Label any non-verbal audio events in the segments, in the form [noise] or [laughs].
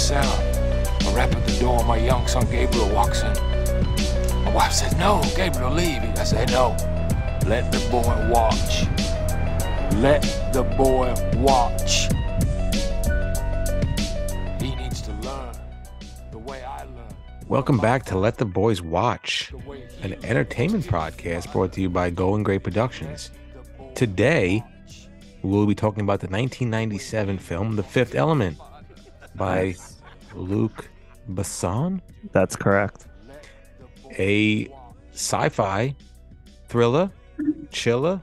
cell. I rap at the door, my young son Gabriel walks in. My wife says, No, Gabriel, leave. I said, No, let the boy watch. Let the boy watch. He needs to learn the way I learn. Welcome back to Let the Boys Watch, an entertainment podcast brought to you by Going Grey Productions. Today, we'll be talking about the 1997 film The Fifth Element by Luc Besson, That's correct. a sci-fi thriller, chiller,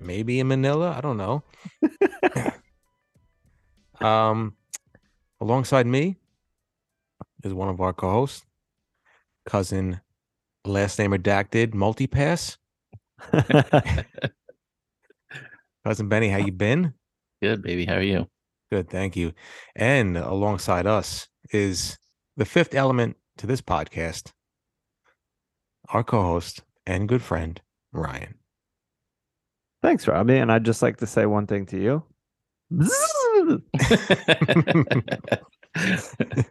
maybe in Manila, I don't know. [laughs] um alongside me is one of our co-hosts, cousin last name redacted, multipass. [laughs] [laughs] Cousin Benny, how you been? Good, baby. How are you? Good, thank you. And alongside us is the fifth element to this podcast, our co-host and good friend, Ryan. Thanks, Robbie. And I'd just like to say one thing to you. [laughs]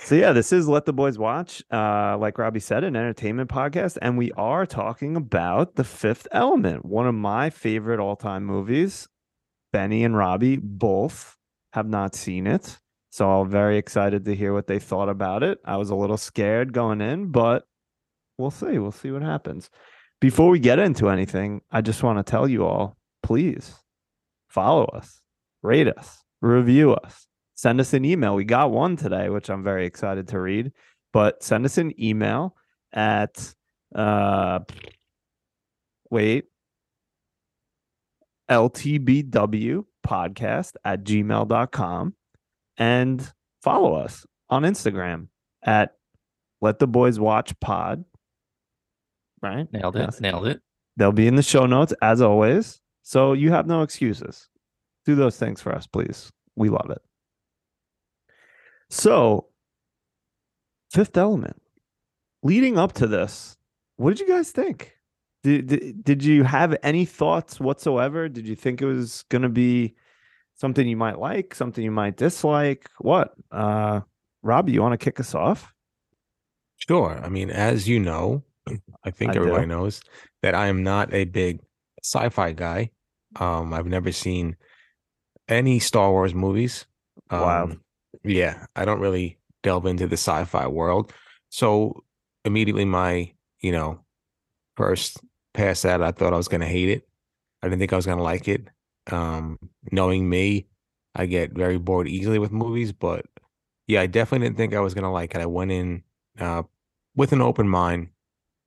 So yeah, this is Let the Boys Watch. Uh, like Robbie said, an entertainment podcast, and we are talking about The Fifth Element, one of my favorite all-time movies. Benny and Robbie both have not seen it, so I'm very excited to hear what they thought about it. I was a little scared going in, but we'll see. We'll see what happens. Before we get into anything, I just want to tell you all, please follow us, rate us, review us send us an email. We got one today, which I'm very excited to read. But send us an email at uh wait ltbw podcast at gmail.com and follow us on Instagram at let the boys watch pod. Right? Nailed it. Yes. Nailed it. They'll be in the show notes as always. So you have no excuses. Do those things for us, please. We love it. So, Fifth Element. Leading up to this, what did you guys think? Did, did, you have any thoughts whatsoever? Did you think it was going to be something you might like, something you might dislike? What? Uh, Robbie, you want to kick us off? Sure. I mean, as you know, [clears throat] I think I do. everybody knows that I am not a big sci-fi guy. Um, I've never seen any Star Wars movies. Um, Wow. Yeah, I don't really delve into the sci-fi world. So immediately my, you know, first pass that, I thought I was gonna hate it. I didn't think I was gonna like it. Um, knowing me, I get very bored easily with movies, but yeah, I definitely didn't think I was gonna like it. I went in uh with an open mind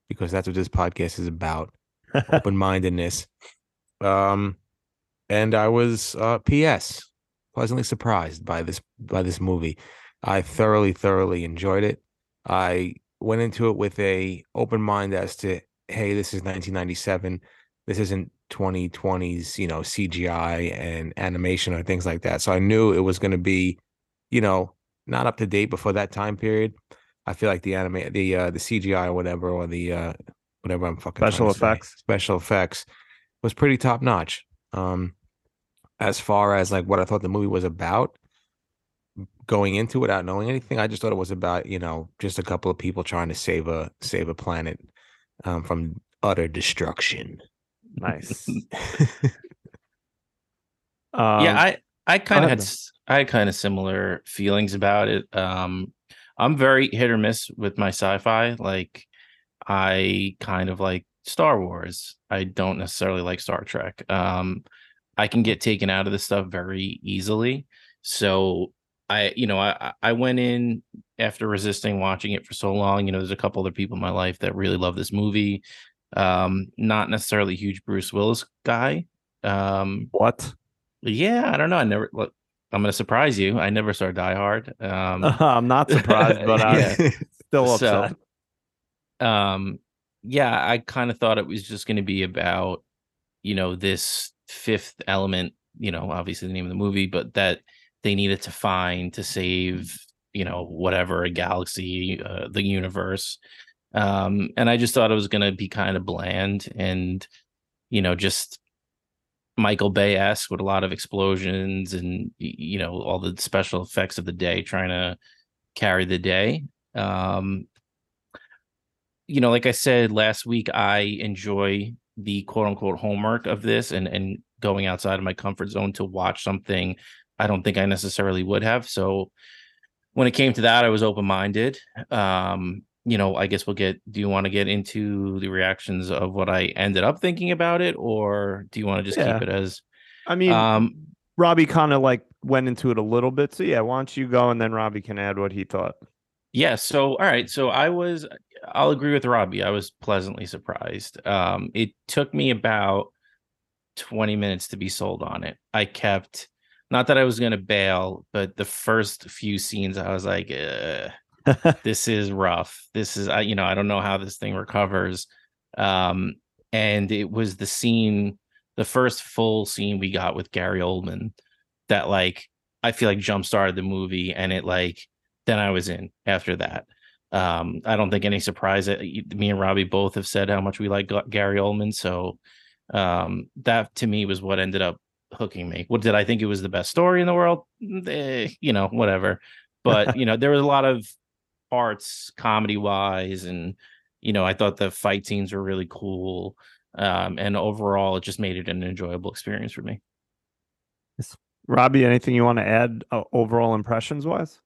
because that's what this podcast is about [laughs] open mindedness. Um, and I was uh, P.S. pleasantly surprised by this by this movie. I thoroughly, thoroughly enjoyed it. I went into it with a open mind as to, hey, this is 1997. This isn't 2020s, you know, CGI and animation or things like that. So I knew it was going to be, you know, not up to date before that time period. I feel like the anime, the uh, the CGI or whatever, or the uh, whatever I'm fucking Special to say, effects. special effects was pretty top notch. Um, as far as like what I thought the movie was about, going into it without knowing anything, I just thought it was about you know just a couple of people trying to save a save a planet um, from utter destruction. Nice. [laughs] yeah, Um, I I kind of had I had kind of similar feelings about it. Um, I'm very hit or miss with my sci-fi. Like, I kind of like Star Wars. I don't necessarily like Star Trek. Um, I can get taken out of this stuff very easily. So I, you know, I I- went in after resisting watching it for so long. You know, there's a couple other people in my life that really love this movie. Um, not necessarily a huge Bruce Willis guy. Um, what? yeah, I don't know. I never look. I'm gonna surprise you. I never saw Die Hard. Um, [laughs] I'm not surprised, but [laughs] I'm Yeah. still So, um, yeah, I kind of thought it was just gonna be about, you know, this fifth element. You know, obviously the name of the movie, but that they needed to find to save, you know, whatever a galaxy, uh, the universe. Um, and I just thought it was gonna be kind of bland and, you know, just Michael Bay esque with a lot of explosions and you know all the special effects of the day, trying to carry the day. Um, you know, like I said last week, I enjoy the quote unquote homework of this and and going outside of my comfort zone to watch something I don't think I necessarily would have. So when it came to that, I was open minded. Um, you know, I guess we'll get. Do you want to get into the reactions of what I ended up thinking about it, or do you want to just Yeah. keep it as? I mean, Um, Robbie kind of like went into it a little bit. So yeah, why don't you go and then Robbie can add what he thought. Yeah. So, all right. So I was, I'll agree with Robbie. I was pleasantly surprised. Um, it took me about 20 minutes to be sold on it. I kept, not that I was going to bail, but the first few scenes, I was like, [laughs] this is rough. This is, I, you know, I don't know how this thing recovers. Um, and it was the scene, the first full scene we got with Gary Oldman that, like, I feel like jump started the movie and it, like, then I was in after that. Um, I don't think any surprise that me and Robbie both have said how much we like Gary Oldman. So um, that to me was what ended up hooking me. What did I think it was the best story in the world? Mm, eh, you know, whatever. But [laughs] you know, there was a lot of parts comedy wise, and you know, I thought the fight scenes were really cool. Um, and overall, it just made it an enjoyable experience for me. Robbie, anything you want to add uh, overall impressions wise?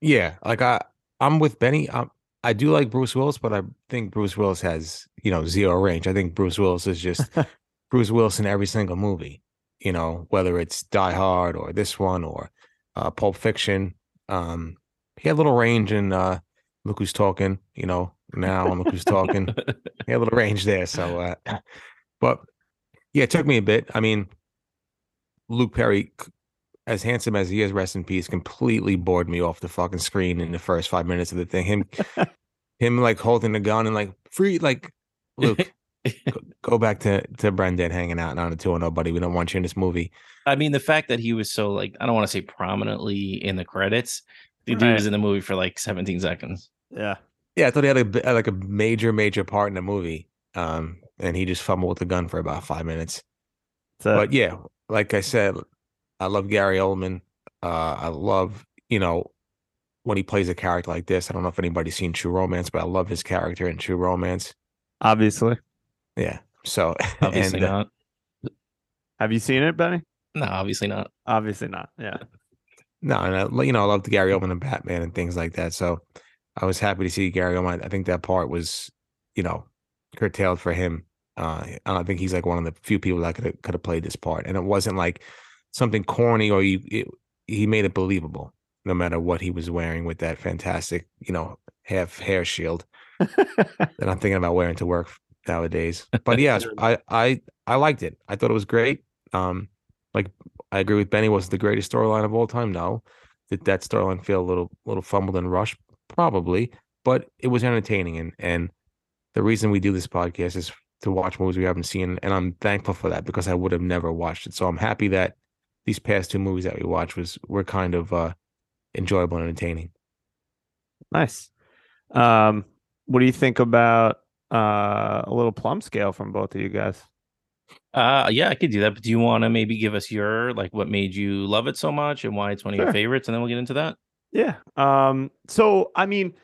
Yeah, like I, I'm with Benny. I'm, I do like Bruce Willis, but I think Bruce Willis has you know zero range. I think Bruce Willis is just [laughs] Bruce Willis in every single movie. You know, whether it's Die Hard or this one or uh, Pulp Fiction. Um, he had a little range in uh, Look Who's Talking. You know, now on Look Who's Talking. He had a little range there. So, uh, [clears throat] but yeah, it took me a bit. I mean, Luke Perry, as handsome as he is, rest in peace, completely bored me off the fucking screen in the first five minutes of the thing. Him, [laughs] him like holding the gun and like free, like Luke, go, go back to to Brendan hanging out on a two and nobody. We don't want you in this movie. I mean, the fact that he was so like I don't want to say prominently in the credits. The dude was in the movie for like 17 seconds. Yeah. Yeah, I thought he had a like a major, major part in the movie. Um, and he just fumbled with the gun for about five minutes. So, but yeah, like I said, I love Gary Oldman. Uh, I love you know when he plays a character like this. I don't know if anybody's seen True Romance, but I love his character in True Romance. obviously. Yeah. So [laughs] Obviously and, uh, not. Have you seen it, Benny? No, obviously not. Obviously not. Yeah. [laughs] no, and I, you know I love the Gary Oldman and Batman and things like that. So I was happy to see Gary Oldman. I think that part was you know curtailed for him. Uh, and I think he's like one of the few people that could have could have played this part, and it wasn't like something corny or you. It, he made it believable, no matter what he was wearing with that fantastic, you know, half hair shield [laughs] that I'm thinking about wearing to work nowadays. [laughs] But yeah, I I I liked it. I thought it was great. Um, like I agree with Benny. Was it the greatest storyline of all time? No. Did that storyline feel a little little fumbled and rushed? Probably, but it was entertaining. And and the reason we do this podcast is to watch movies we haven't seen, and I'm thankful for that because I would have never watched it. So I'm happy that these past two movies that we watched was were kind of uh enjoyable and entertaining. Nice. Um, what do you think about uh a little plum scale from both of you guys? Uh yeah, I could do that. But do you want to maybe give us your like what made you love it so much and why it's one of Sure. your favorites, and then we'll get into that. Yeah. Um, so I mean,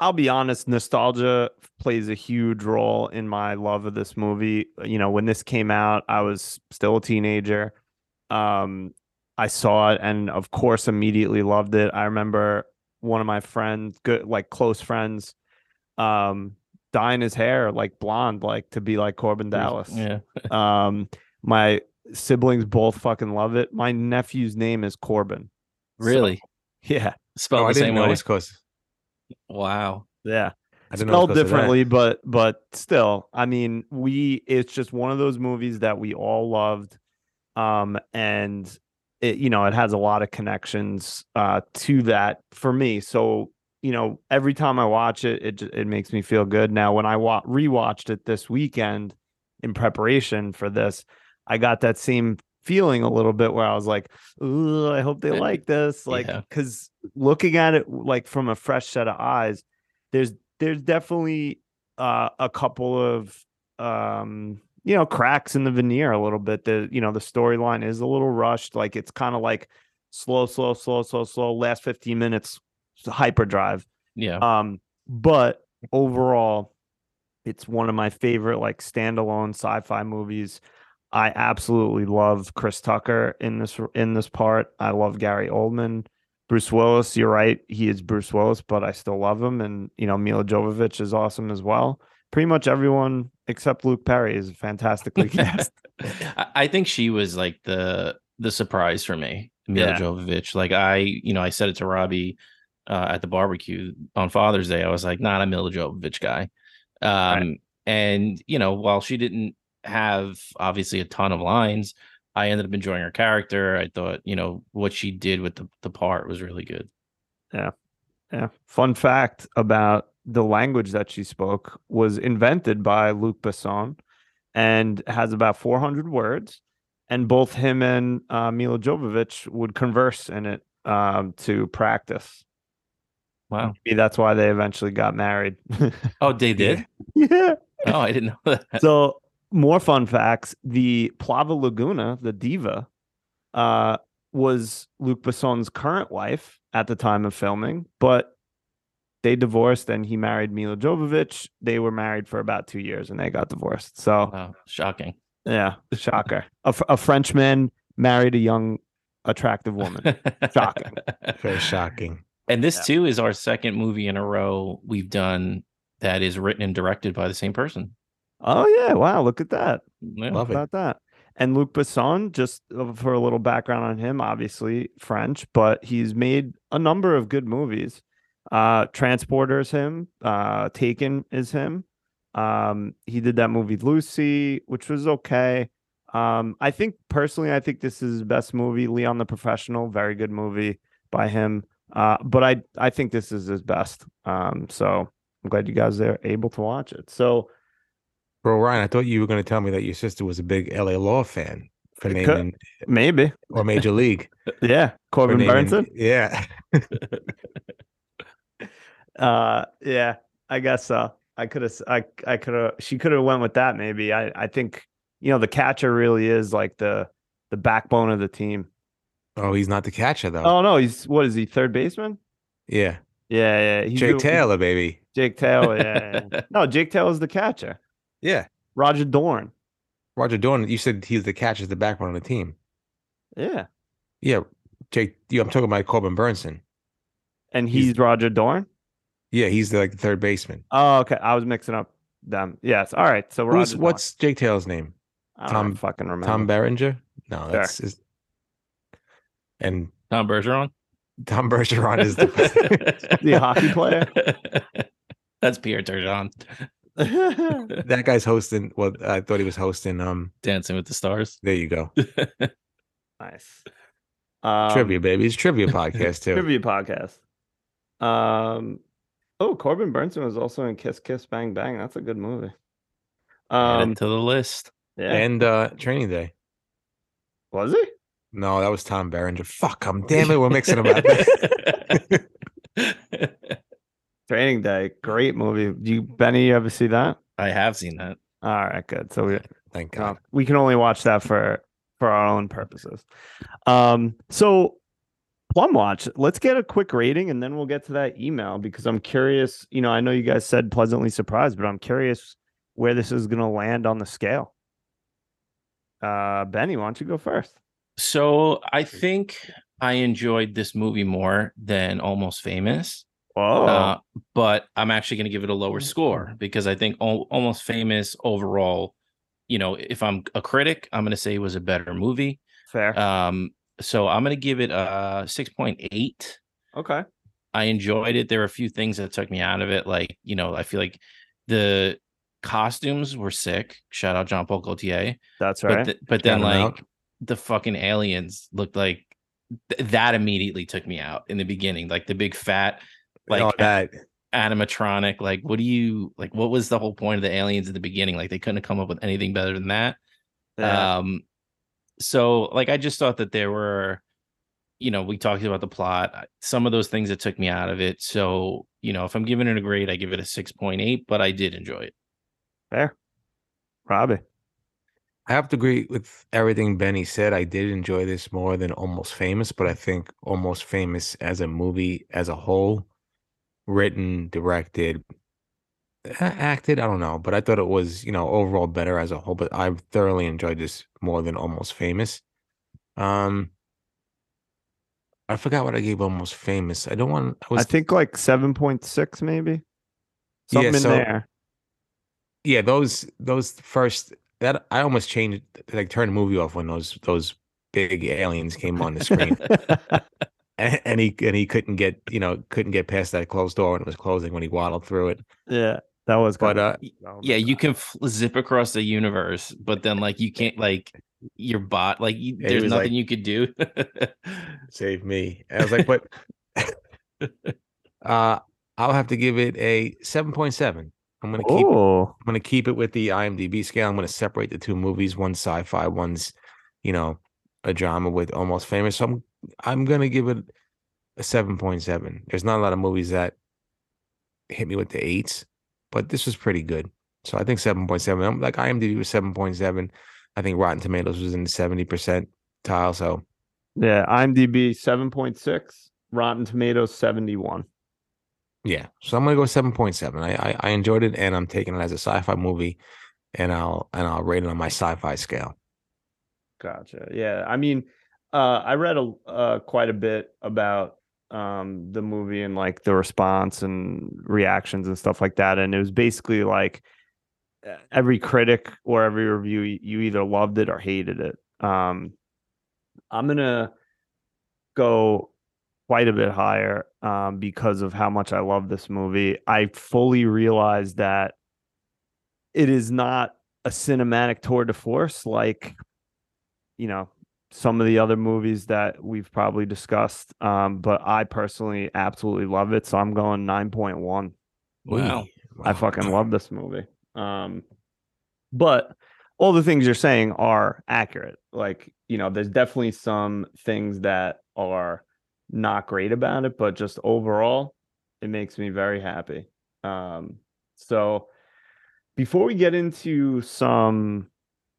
I'll be honest, nostalgia plays a huge role in my love of this movie. You know, when this came out, I was still a teenager. Um, I saw it and of course immediately loved it. I remember one of my friends, good like close friends, um, dyeing his hair like blonde, like to be like Korben Dallas. Yeah. [laughs] Um, my siblings both fucking love it. My nephew's name is Corbin. So, Really? [laughs] yeah. Spelled oh, I the didn't same know way. it was Wow. Yeah. I didn't spelled was 'cause differently, but but still, I mean, we it's just one of those movies that we all loved. Um, and it, you know, it has a lot of connections uh to that for me. So, you know, every time I watch it, it it makes me feel good. Now, when I wa- rewatched it this weekend in preparation for this, I got that same feeling a little bit where I was like, "Ooh, I hope they like this." Like, Yeah. because looking at it like from a fresh set of eyes, there's there's definitely uh, a couple of um you know, cracks in the veneer a little bit. The you know, the storyline is a little rushed. Like it's kind of like slow, slow, slow, slow, slow. Last 15 minutes, hyperdrive. Yeah. Um, but overall, it's one of my favorite like standalone sci-fi movies. I absolutely love Chris Tucker in this in this part. I love Gary Oldman. Bruce Willis, you're right. He is Bruce Willis, but I still love him. And, you know, Milla Jovovich is awesome as well. Pretty much everyone except Luke Perry is fantastically [laughs] cast. I think she was like the the surprise for me, Milla Yeah. Jovovich. Like I, you know, I said it to Robbie uh, at the barbecue on Father's Day. I was like, not a Milla Jovovich guy. Um, and you know, while she didn't have obviously a ton of lines, I ended up enjoying her character. I thought, you know, what she did with the, the part was really good. Yeah. Fun fact about the language that she spoke was invented by Luc Besson and has about 400 words. And both him and uh, Milla Jovovich would converse in it um, to practice. Wow. Maybe that's why they eventually got married. Oh, they [laughs] did? yeah. Oh, I didn't know that. So more fun facts: the Plava Laguna, the diva, uh, was Luc Besson's current wife at the time of filming, but they divorced and he married Milla Jovovich. They were married for about two years and they got divorced. So Wow, shocking. yeah, shocker. a, a Frenchman married a young, attractive woman. [laughs] Shocking. Very shocking. And this Yeah. too is our second movie in a row we've done that is written and directed by the same person. Oh yeah! Wow, look at that. Yeah. Love it. that. And Luc Besson, just uh, for a little background on him, obviously French, but he's made a number of good movies. Uh, Transporters him, uh, Taken is him. Um, he did that movie Lucy, which was okay. Um, I think personally, I think this is his best movie. Leon the Professional, very good movie by him. Uh, but I I think this is his best. Um, so I'm glad you guys are able to watch it. So Bro, Ryan, I thought you were going to tell me that your sister was a big LA Law fan for It could- naming maybe, or Major [laughs] League. yeah, Corbin naming- Bernsen. Yeah. [laughs] Uh, yeah, I guess so. I could have, I, I could have, she could have went with that. Maybe. I, I think, you know, the catcher really is like the, the backbone of the team. Oh, he's not the catcher though. Oh no, he's what is he? Third baseman? yeah. Yeah, yeah. He's Jake doing- Taylor, baby. Jake Taylor. Yeah, yeah. [laughs] no, Jake Taylor's the catcher. Yeah. Roger Dorn. Roger Dorn, you said he's the catcher, the backbone of the team. Yeah, Yeah. Jake, you, I'm talking about Corbin Bernsen. and He's- he's, Roger Dorn. Yeah, he's the, like the third baseman. Oh, okay. I was mixing up them. Yes. All right. So Roger. Dorn. what's Jake Taylor's name? I don't Tom- fucking remember. Tom Berenger? No, that's his. And Tom Bergeron. Tom Bergeron is the [laughs] [laughs] The hockey player? [laughs] That's Pierre Turgeon. that guy's hosting. Well, I thought he was hosting. Um, Dancing with the Stars. there you go. nice. Um, trivia, baby. It's trivia podcast too. Trivia podcast. Um, oh, Corbin Bernsen was also in Kiss Kiss Bang Bang. That's a good movie. Add Um, it to the list. yeah, And uh Training Day. was he? No, that was Tom Berenger. Fuck him. [laughs] Damn it, we're mixing them up. [laughs] Training Day, great movie. Do you, Benny, you ever see that? I have seen that. All right, good. So we Thank uh, God. we can only watch that for for our own purposes. Um, so Plum Watch, let's get a quick rating and then we'll get to that email because I'm curious. You know, I know you guys said pleasantly surprised, but I'm curious where this is going to land on the scale. Uh, Benny, why don't you go first? So I think I enjoyed this movie more than Almost Famous. Oh, Uh, but I'm actually going to give it a lower score because I think Al- Almost Famous overall, you know, if I'm a critic, I'm going to say it was a better movie. fair. Um, so I'm going to give it a 6.8. okay. I enjoyed it. There were a few things that took me out of it. Like, you know, I feel like the costumes were sick. Shout out John Paul Gaultier. That's But, right. th- but then, like, out. The fucking aliens looked like th- that immediately took me out in the beginning. Like, the big fat, like, oh, that. animatronic. Like, what do you, like, what was the whole point of the aliens in the beginning? Like, they couldn't have come up with anything better than that. Yeah. Um, so like I just thought that there were, you know, we talked about the plot, some of those things that took me out of it. So, you know, if I'm giving it a grade, I give it a 6.8, but I did enjoy it. fair. Robbie. I have to agree with everything Benny said. I did enjoy this more than Almost Famous, but I think Almost Famous as a movie as a whole, written, directed, acted, I don't know, but I thought it was, you know, overall better as a whole. But I thoroughly enjoyed this more than Almost Famous. Um, I forgot what I gave Almost Famous. I don't want. I was, I think like seven point six, maybe something Yeah, in so- there. yeah, those those first that I almost changed like turned the movie off when those those big aliens came on the screen. [laughs] and, and he and he couldn't get you know couldn't get past that closed door when it was closing when he waddled through it. yeah, that was. But kinda- uh, yeah, you can f- zip across the universe, but then like you can't like your bot like you, there's nothing like- you could do. [laughs] save me. And I was like, but [laughs] uh, I'll have to give it a seven point seven. I'm gonna keep Oh, I'm gonna keep it with the IMDb scale. I'm gonna separate the two movies. One's sci-fi, one's you know a drama with almost famous. So I'm I'm gonna give it a seven point seven. There's not a lot of movies that hit me with the eights, but this was pretty good. So I think seven point seven. I'm like IMDb was seven point seven. I think Rotten Tomatoes was in the seventy percent tile. So yeah. IMDb seven point six. Rotten Tomatoes seventy one. Yeah, so I'm gonna go seven point seven. I, I I enjoyed it, and I'm taking it as a sci-fi movie, and I'll and I'll rate it on my sci-fi scale. Gotcha. Yeah. I mean, uh, I read a uh, quite a bit about um the movie and like the response and reactions and stuff like that, and it was basically like every critic or every review, you either loved it or hated it. Um, I'm gonna go quite a bit higher um, because of how much I love this movie. I fully realize that it is not a cinematic tour de force like you know some of the other movies that we've probably discussed um but i personally absolutely love it so i'm going 9.1 wow. i fucking love this movie um but all the things you're saying are accurate like you know there's definitely some things that are not great about it but just overall it makes me very happy. Um so before we get into some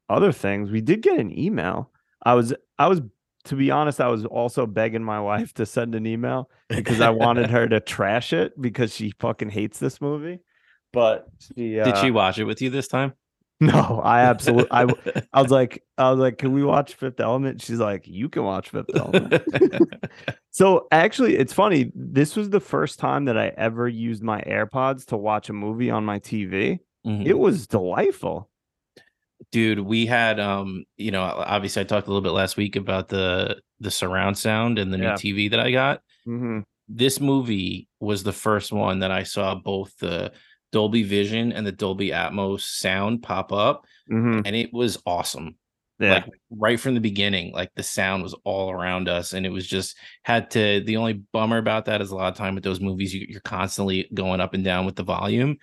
other things we did get an email. I was i was to be honest i was also begging my wife to send an email because i wanted her to trash it because she fucking hates this movie. But she uh, Did she watch it with you this time? No i absolutely I was [laughs] like i was like can we watch fifth element? She's like you can watch fifth element. [laughs] So actually it's funny this was the first time that i ever used my airpods to watch a movie on my tv Mhm. it was delightful. Dude we had um you know obviously i talked a little bit last week about the the surround sound and the new tv that i got. Hmm this movie was the first one that i saw both the dolby vision and the dolby atmos sound pop up hmm and it was awesome. Yeah. Like right from the beginning like the sound was all around us and it was just had to the only bummer about that is a lot of time with those movies you, you're constantly going up and down with the volume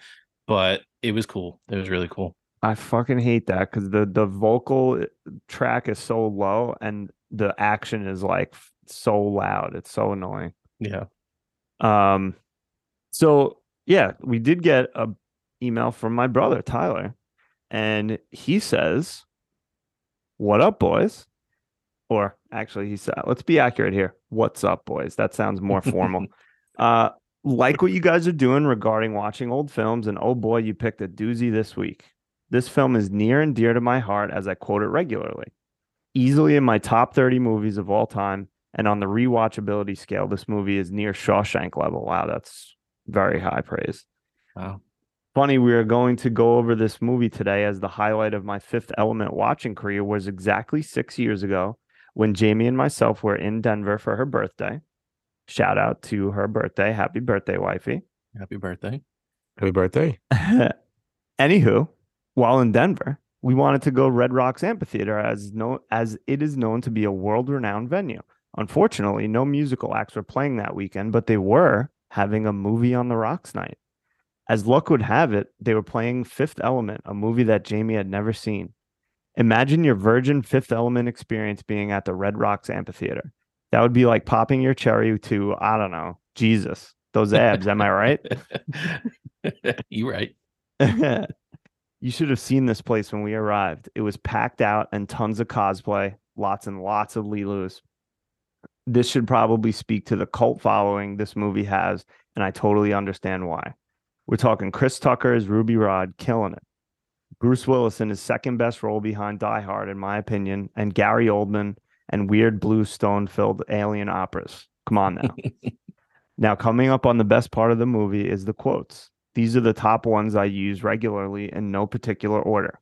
but it was cool. It was really cool. I fucking hate that because the the vocal track is so low and the action is like so loud. It's so annoying. Yeah. Um, so yeah, we did get a email from my brother Tyler, and he says, "What up, boys?" Or actually, he said, "Let's be accurate here. What's up, boys?" That sounds more formal. [laughs] uh, like what you guys are doing regarding watching old films, and oh boy, you picked a doozy this week. This film is near and dear to my heart as I quote it regularly. Easily in my top 30 movies of all time, and on the rewatchability scale, this movie is near Shawshank level. Wow, that's very high praise. wow Funny, we are going to go over this movie today as the highlight of my fifth element watching career was exactly six years ago when Jamie and myself were in Denver for her birthday. Shout out to her birthday. Happy birthday, wifey. happy birthday Happy birthday. [laughs] Anywho, while in Denver, we wanted to go Red Rocks Amphitheater as no as it is known to be a world-renowned venue. Unfortunately, no musical acts were playing that weekend, but they were having a movie on the rocks night. As luck would have it, they were playing Fifth Element, a movie that Jamie had never seen. Imagine your virgin Fifth Element experience being at the Red Rocks Amphitheater. That would be like popping your cherry to, I don't know, Jesus, those abs. am I right? [laughs] you right [laughs] You should have seen this place when we arrived. It was packed out and tons of cosplay, lots and lots of Leeloos. This should probably speak to the cult following this movie has, and I totally understand why. We're talking Chris Tucker as Ruby Rod, killing it. Bruce Willis in his second best role behind Die Hard, in my opinion, and Gary Oldman and weird blue stone filled alien operas. Come on now. [laughs] now, coming up on the best part of the movie is the quotes. These are the top ones I use regularly in no particular order.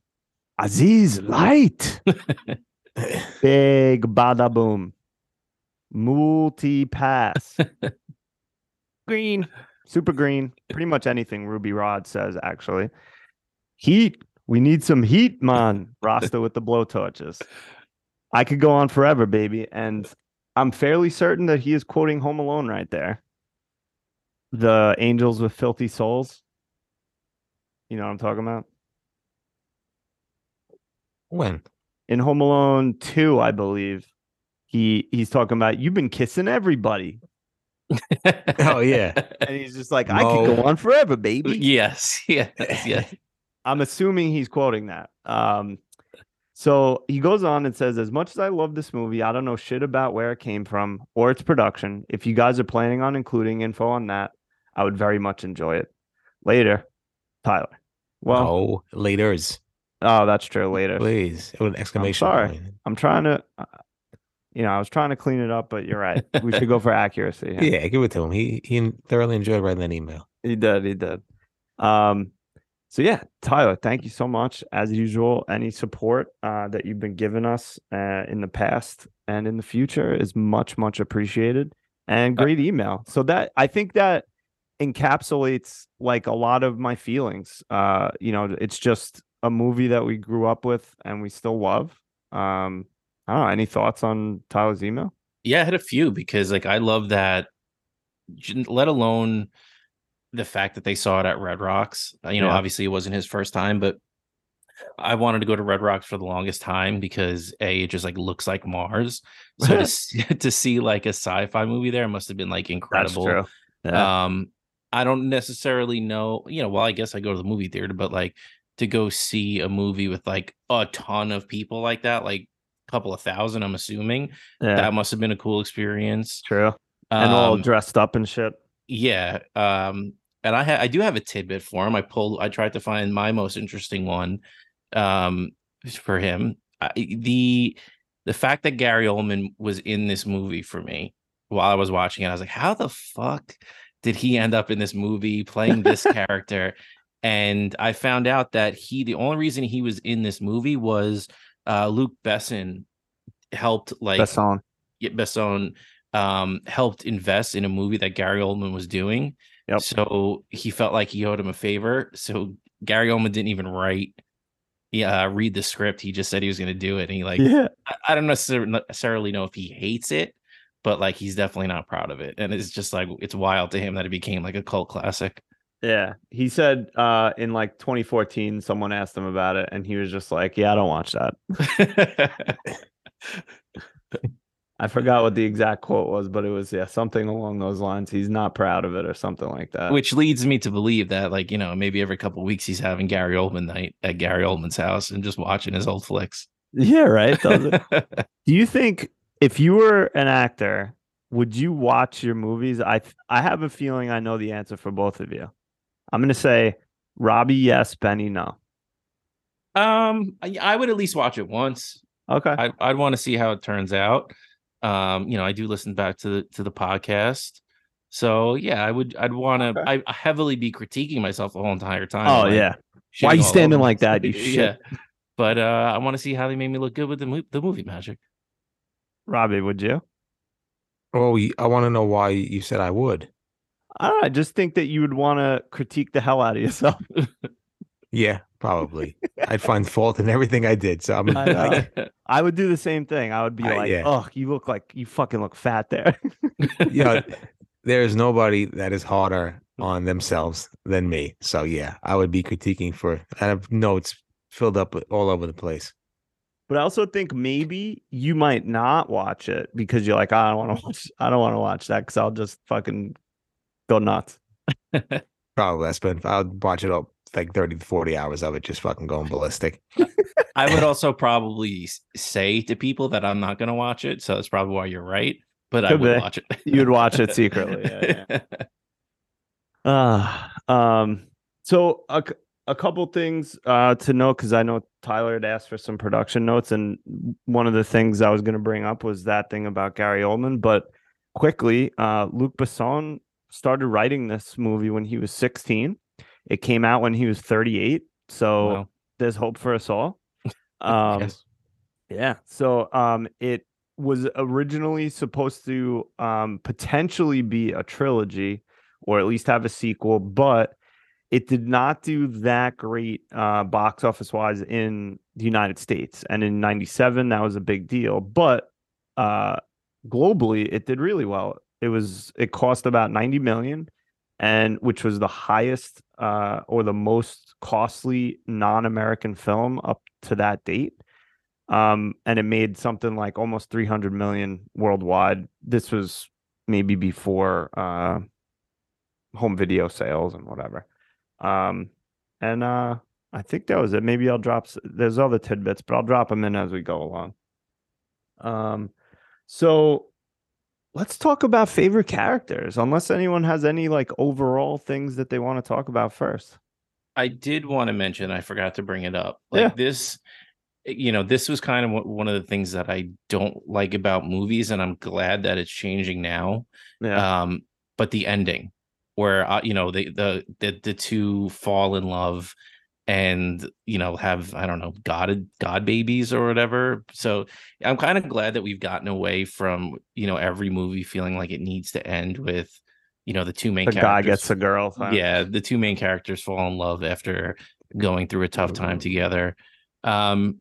Aziz Light. [laughs] Big bada boom. Multi pass. [laughs] green. Super green. Pretty much anything Ruby Rod says, actually. Heat. We need some heat, man. Rasta with the blowtorches. I could go on forever, baby. And I'm fairly certain that he is quoting Home Alone right there. The angels with filthy souls. You know what I'm talking about? When? In Home Alone 2, I believe. He he's talking about you've been kissing everybody. [laughs] Oh, yeah. And he's just like, I could go on forever, baby. [laughs] yes, yes, yes. [laughs] I'm assuming he's quoting that. Um, so he goes on and says, As much as I love this movie, I don't know shit about where it came from or its production. If you guys are planning on including info on that, I would very much enjoy it. Later, Tyler. Well, no, later's. oh, that's true. Later. Please. With an exclamation sorry. point. I'm trying to, uh, you know, I was trying to clean it up, but you're right. We should go for accuracy. here. Yeah, give it to him. He he thoroughly enjoyed writing that email. He did. He did. Um, so yeah, Tyler, thank you so much. As usual, any support uh, that you've been giving us uh, in the past and in the future is much, much appreciated. And great email. So that I think that encapsulates like a lot of my feelings. Uh, you know, it's just a movie that we grew up with and we still love. Um, I don't know. Any thoughts on Tyler's email? Yeah, I had a few because like I love that. Let alone the fact that they saw it at Red Rocks. Uh, You know, Yeah. obviously it wasn't his first time, but I wanted to go to Red Rocks for the longest time because a it just like looks like Mars. [laughs] So to see, [laughs] to see like a sci-fi movie there must have been like incredible. Yeah. Um, I don't necessarily know, you know, well, I guess I go to the movie theater, but like to go see a movie with like a ton of people like that, like couple of thousand, I'm assuming yeah. that must have been a cool experience. True. And all Um, dressed up and shit. yeah. Um, and I ha- I do have a tidbit for him. I pulled, I tried to find my most interesting one um, for him. I, the the fact that Gary Oldman was in this movie for me while I was watching it, I was like, how the fuck did he end up in this movie playing this [laughs] character? And I found out that he, the only reason he was in this movie was uh, Luc Besson helped like Best song. yeah, Besson um helped invest in a movie that Gary Oldman was doing. Yep. So he felt like he owed him a favor. So Gary Oldman didn't even write yeah, uh, read the script. He just said he was going to do it. And he like yeah. I, I don't necessarily know if he hates it, but like he's definitely not proud of it. And it's just like it's wild to him that it became like a cult classic. Yeah. He said uh in like 2014 someone asked him about it and he was just like, "Yeah, I don't watch that." I forgot what the exact quote was, but it was yeah, something along those lines. He's not proud of it or something like that. Which leads me to believe that like, you know, maybe every couple of weeks he's having Gary Oldman night at Gary Oldman's house and just watching his old flicks. yeah, right. [laughs] Do you think if you were an actor, would you watch your movies? I th- I have a feeling I know the answer for both of you. I'm gonna say Robbie, yes, Benny, no. Um, I, I would at least watch it once. Okay. I, I'd want to see how it turns out. Um, you know, I do listen back to the to the podcast, so yeah, I would. I'd want to. Okay. I heavily be critiquing myself the whole entire time. oh like, yeah. shitting Why you standing like that, myself. you [laughs] yeah. shit? But uh, I want to see how they made me look good with the mo- the movie magic. Robbie, would you? Oh, I want to know why you said I would. I don't know. I just think that you would want to critique the hell out of yourself. [laughs] Yeah, probably. [laughs] I'd find fault in everything I did. So I'm I. [laughs] I would do the same thing. I would be Uh, like, yeah. "Oh, you look like you fucking look fat there." you know, there is nobody that is harder on themselves than me. So yeah, I would be critiquing for. I have notes filled up all over the place. but I also think maybe you might not watch it because you're like, I don't want to watch. I don't want to watch that because I'll just fucking go nuts. [laughs] Probably I spend. I'll watch it up like 30 to 40 hours of it just fucking going ballistic. I would [laughs] also probably say to people that I'm not going to watch it, so that's probably why you're right. But I would be. watch it. [laughs] You'd watch it secretly, yeah, Uh, um, so a, a couple things uh, to note because I know Tyler had asked for some production notes, and one of the things I was going to bring up was that thing about Gary Oldman. But quickly, uh, Luc Besson started writing this movie when he was 16. It came out when he was 38. So Wow. there's hope for us all. [laughs] Um, yes. yeah. So um it was originally supposed to um potentially be a trilogy or at least have a sequel, but it did not do that great uh box office wise in the United States. And in 97 that was a big deal, but uh globally it did really well. It was it cost about 90 million and which was the highest uh or the most costly non-American film up to that date. Um and it made something like almost 300 million worldwide. This was maybe before uh home video sales and whatever. Um and uh i think that was it. Maybe i'll drop there's other tidbits but i'll drop them in as we go along. Um so let's talk about favorite characters unless anyone has any like overall things that they want to talk about first I did want to mention, I forgot to bring it up. Like Yeah. this, eh, you know, this was kind of one- one of the things that I don't like about movies, and I'm glad that it's changing now. yeah Um, but the ending, where uh, you know the the the the two fall in love, and you know have I don't know god god babies or whatever. So I'm kind of glad that we've gotten away from you know every movie feeling like it needs to end with you know the two main the guy characters gets a girl huh? yeah the two main characters fall in love after going through a tough time together um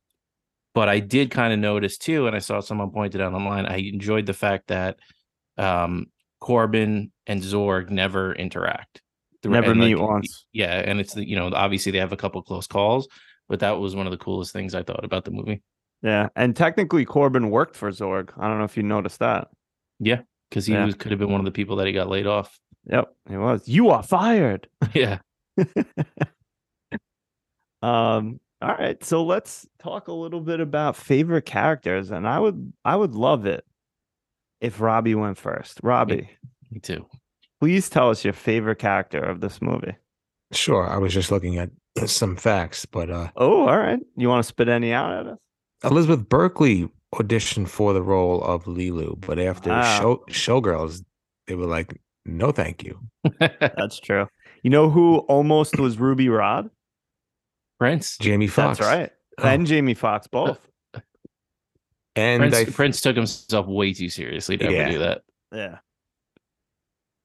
but i did kind of notice too and i saw someone pointed out online i enjoyed the fact that um korben and zorg never interact never and, meet like, once yeah and it's the you know obviously they have a couple close calls but that was one of the coolest things i thought about the movie Yeah, and technically Korben worked for Zorg. I don't know if you noticed that. Yeah, because he Yeah. was could have been one of the people that he got laid off Yep, he was. You are fired. [laughs] [laughs] yeah Um. All right, so let's talk a little bit about favorite characters, and I would I would love it if Robbie went first. Robbie, me too please tell us your favorite character of this movie. Sure. I was just looking at some facts, but uh Oh, all right. You want to spit any out at us? Elizabeth Berkley auditioned for the role of Leeloo, but after Wow. show showgirls, they were like, no, thank you. [laughs] That's true. You know who almost was Ruby Rod? prince Jamie Foxx. That's right. Oh. And Jamie Foxx [laughs] both. And Prince, I Prince took himself way too seriously to ever do that. Yeah.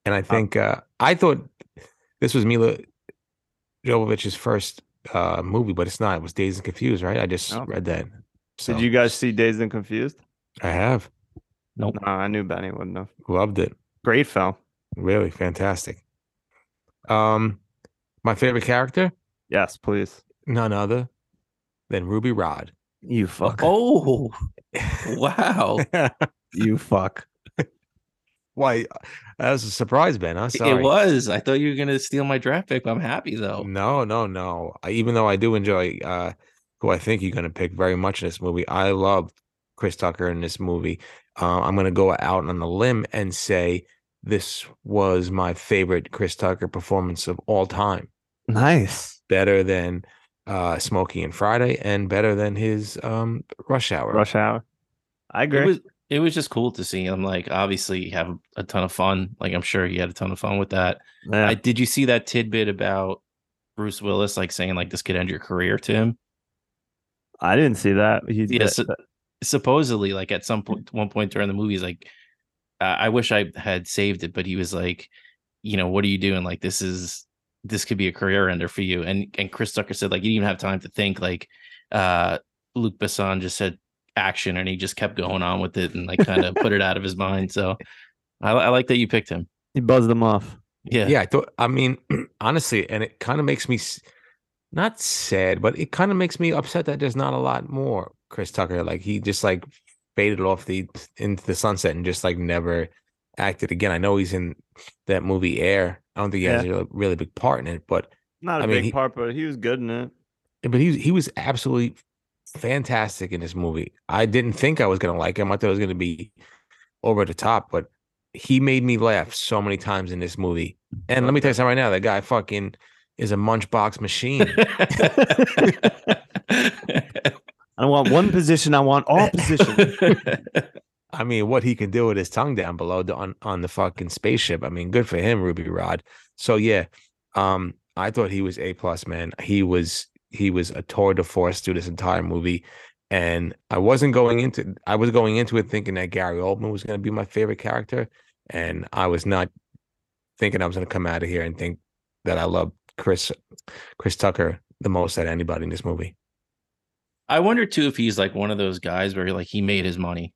And I think uh I thought this was Milla Jovovich's first uh movie, but it's not. It was Dazed and Confused, right? I just Oh. read that. So Did you guys see Dazed and Confused? I have Nope. No, I knew Benny wouldn't have. loved it. Great film. Really fantastic. Um my favorite character, Yes, please. none other than Ruby Rod. You fuck. Oh, [laughs] wow. [laughs] You fuck. Why? That was a surprise, Ben. I'm sorry. It was. I thought you were going to steal my draft pick. I'm happy though. No, no, no. I, even though I do enjoy uh who I think you're going to pick very much in this movie, I love Chris Tucker in this movie. Uh, I'm going to go out on a limb and say this was my favorite Chris Tucker performance of all time. Nice. Better than uh Smokey and Friday and better than his um Rush Hour. Rush Hour. I agree. It was it was just cool to see him like obviously have a ton of fun. Like I'm sure he had a ton of fun with that. yeah. I did you see that tidbit about Bruce Willis like saying like this could end your career to him? I didn't see that. He, Yes, that- supposedly like at some point one point during the movie he's like uh, i wish i had saved it but he was like you know what are you doing like this is this could be a career ender for you and and chris tucker said like you didn't even have time to think like uh luc besson just said action and he just kept going on with it and like kind of put it out of his mind so I, I like that you picked him he buzzed them off. yeah Yeah, I thought. I mean, [clears throat] honestly, and it kind of makes me not sad, but it kind of makes me upset that there's not a lot more Chris Tucker. Like he just like faded off the into the sunset and just like never acted again. I know he's in that movie Air. I don't think he has a really, really big part in it, but Not a I mean, big he- part, but he was good in it. but he he was absolutely fantastic in this movie. I didn't think I was gonna like him. I thought it was gonna be over the top, but he made me laugh so many times in this movie. And let me tell you something right now, that guy fucking is a munchbox machine. [laughs] [laughs] I don't want one position. I want all positions. [laughs] I mean, what he can do with his tongue down below the, on on the fucking spaceship. I mean, good for him, Ruby Rhod. So yeah, um, I thought he was a plus man. He was he was a tour de force through this entire movie, and I wasn't going into I was going into it thinking that Gary Oldman was going to be my favorite character, and I was not thinking I was going to come out of here and think that I love Chris Chris Tucker the most out of anybody in this movie. I wonder too if he's like one of those guys where like he made his money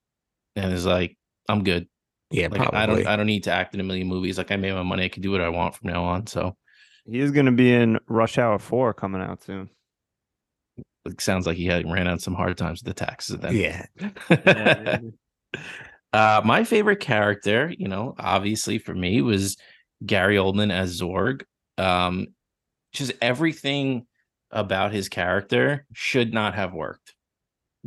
and is like, I'm good. Yeah, Like probably. I don't I don't need to act in a million movies. Like I made my money, I can do what I want from now on. So he is going to be in Rush Hour Four coming out soon. It sounds like he had ran out some hard times with the taxes then. yeah, Yeah, [laughs] uh my favorite character, you know, obviously for me was Gary Oldman as Zorg. Um just everything about his character should not have worked.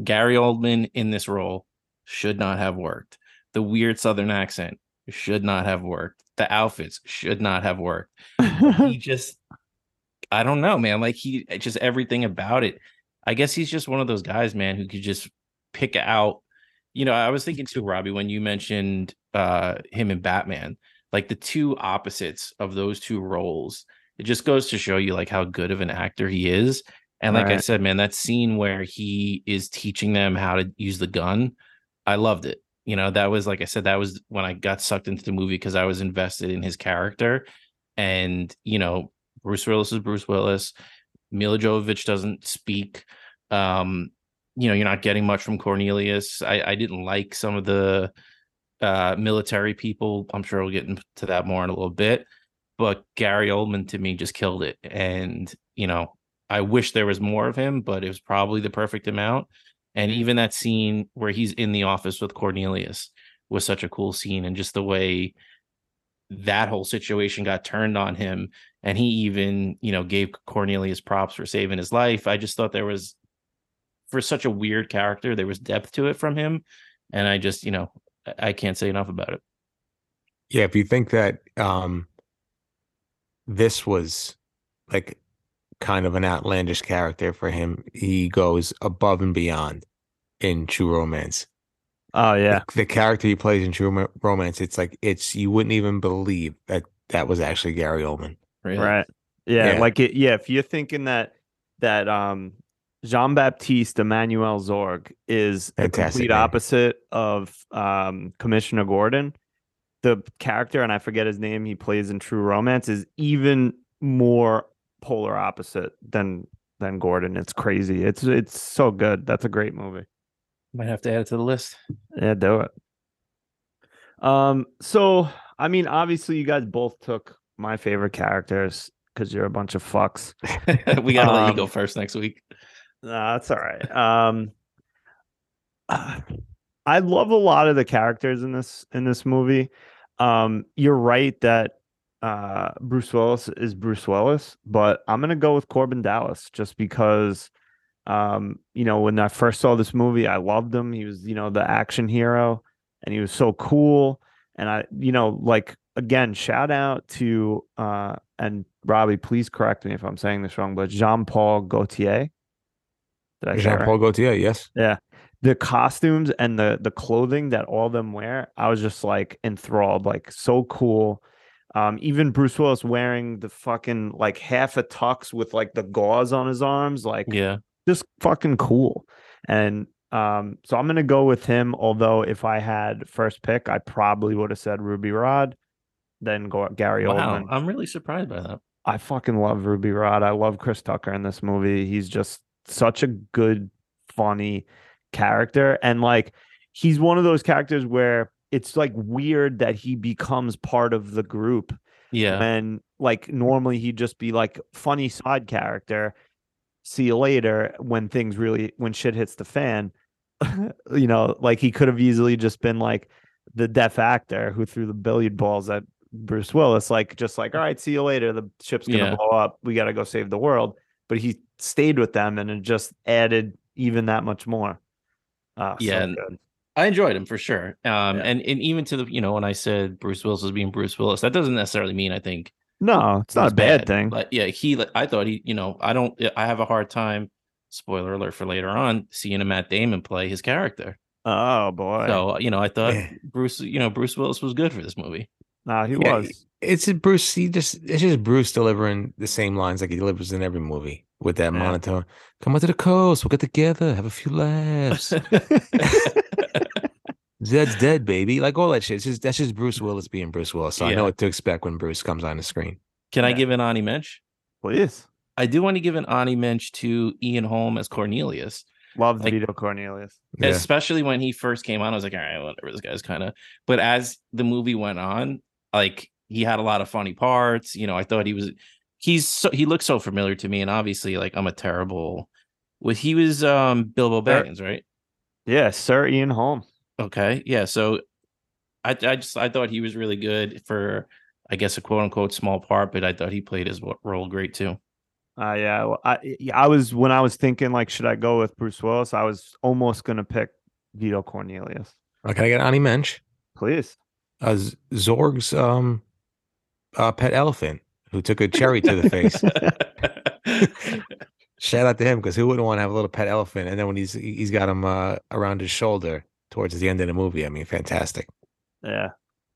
Gary Oldman in this role should not have worked. The weird southern accent should not have worked. The outfits should not have worked. he [laughs] just I don't know, man. Like he just everything about it. I guess he's just one of those guys, man, who could just pick out. You know, I was thinking too, Robbie, when you mentioned uh him and Batman, like the two opposites of those two roles. It just goes to show you like how good of an actor he is. And like I said, man, that scene where he is teaching them how to use the gun, I loved it. You know, that was like I said, that was when I got sucked into the movie because I was invested in his character. And, you know, Bruce Willis is Bruce Willis. Milla Jovovich doesn't speak. Um, you know, you're not getting much from Cornelius. I, I didn't like some of the uh military people. I'm sure we'll get into that more in a little bit. But Gary Oldman to me just killed it. And, you know, I wish there was more of him, but it was probably the perfect amount. And even that scene where he's in the office with Cornelius was such a cool scene. And just the way that whole situation got turned on him. And he even, you know, gave Cornelius props for saving his life. I just thought there was, for such a weird character, there was depth to it from him. And I just, you know, I- can't say enough about it. Yeah, if you think that um this was like kind of an outlandish character for him, he goes above and beyond in True Romance. Oh yeah, The, character he plays in True Romance, it's like it's you wouldn't even believe that that was actually Gary Oldman. Really. right. Yeah, Yeah. like it. Yeah, if you're thinking that that um Jean Baptiste Emmanuel Zorg is the complete name. opposite of um Commissioner Gordon, the character, and I forget his name, he plays in True Romance, is even more polar opposite than than Gordon. It's crazy. It's it's so good. That's a great movie. Might have to add it to the list. Yeah, do it. Um, so I mean, obviously, you guys both took my favorite characters because you're a bunch of fucks. [laughs] we gotta let you go Um, first next week. Nah, that's all right. Um, I love a lot of the characters in this in this movie. Um, you're right that uh, Bruce Willis is Bruce Willis, but I'm gonna go with Korben Dallas just because. Um, you know, when I first saw this movie, I loved him. He was, you know, the action hero, and he was so cool. And I, you know, like again, shout out to uh, and Robbie, please correct me if I'm saying this wrong, but Jean Paul Gaultier. Did I say it Jean right? Paul Gaultier, yes. Yeah. The costumes and the the clothing that all of them wear, I was just like enthralled, like so cool. Um, even Bruce Willis wearing the fucking like half a tux with like the gauze on his arms, like Yeah. Just fucking cool. And um, so I'm gonna go with him. Although if I had first pick, I probably would have said Ruby Rhod, then go Gary Wow. Oldman. I'm really surprised by that. I fucking love Ruby Rhod. I love Chris Tucker in this movie. He's just such a good, funny character. And like he's one of those characters where it's like weird that he becomes part of the group Yeah. And like normally he'd just be like funny side character. See you later when things really when shit hits the fan. [laughs] you know, like he could have easily just been like the deaf actor who threw the billiard balls at Bruce Willis, like just like, all right, see you later. The ship's gonna Yeah. blow up. We gotta go save the world. But he stayed with them and it just added even that much more. Uh, Yeah, good. I enjoyed him for sure. Um, Yeah. and and even to the you know when I said Bruce Willis was being Bruce Willis, that doesn't necessarily mean I think No, it's not a bad, thing. But yeah, he like, I thought he you know I don't I have a hard time. Spoiler alert for later on, seeing a Matt Damon play his character. oh boy. So uh, you know I thought Yeah. Bruce you know Bruce Willis was good for this movie. nah, he Yeah, was. It's a Bruce. He just it's just Bruce delivering the same lines like he delivers in every movie with that Yeah. monotone. Come out to the coast. We'll get together. Have a few laughs. [laughs] [laughs] Zed's dead, baby. Like all that shit. It's just that's just Bruce Willis being Bruce Willis. So I know what to expect when Bruce comes on the screen. Can I give an Ani Mensch? Please. I do want to give an Ani Mensch to Ian Holm as Cornelius. Loved Like- Vito Cornelius. Yeah. especially when he first came on. I was like, all right, whatever. This guy's kind of. But as the movie went on, like he had a lot of funny parts. You know, I thought he was. He's so he looked so familiar to me, and obviously, like I'm a terrible. Was he was um Bilbo Sir- Baggins, right? Yeah, Sir Ian Holm. Okay, yeah. So, I I just I thought he was really good for, I guess a quote unquote small part, but I thought he played his role great too. Uh, yeah, well, I yeah, I was when I was thinking like, should I go with Bruce Willis? I was almost gonna pick Vito Cornelius. Uh, can I get Ani Mensch? Please. Uh, Zorg's um, uh, pet elephant who took a cherry to the face. [laughs] [laughs] Shout out to him because who wouldn't want to have a little pet elephant? And then when he's he's got him uh, around his shoulder towards the end of the movie, I mean, fantastic. Yeah,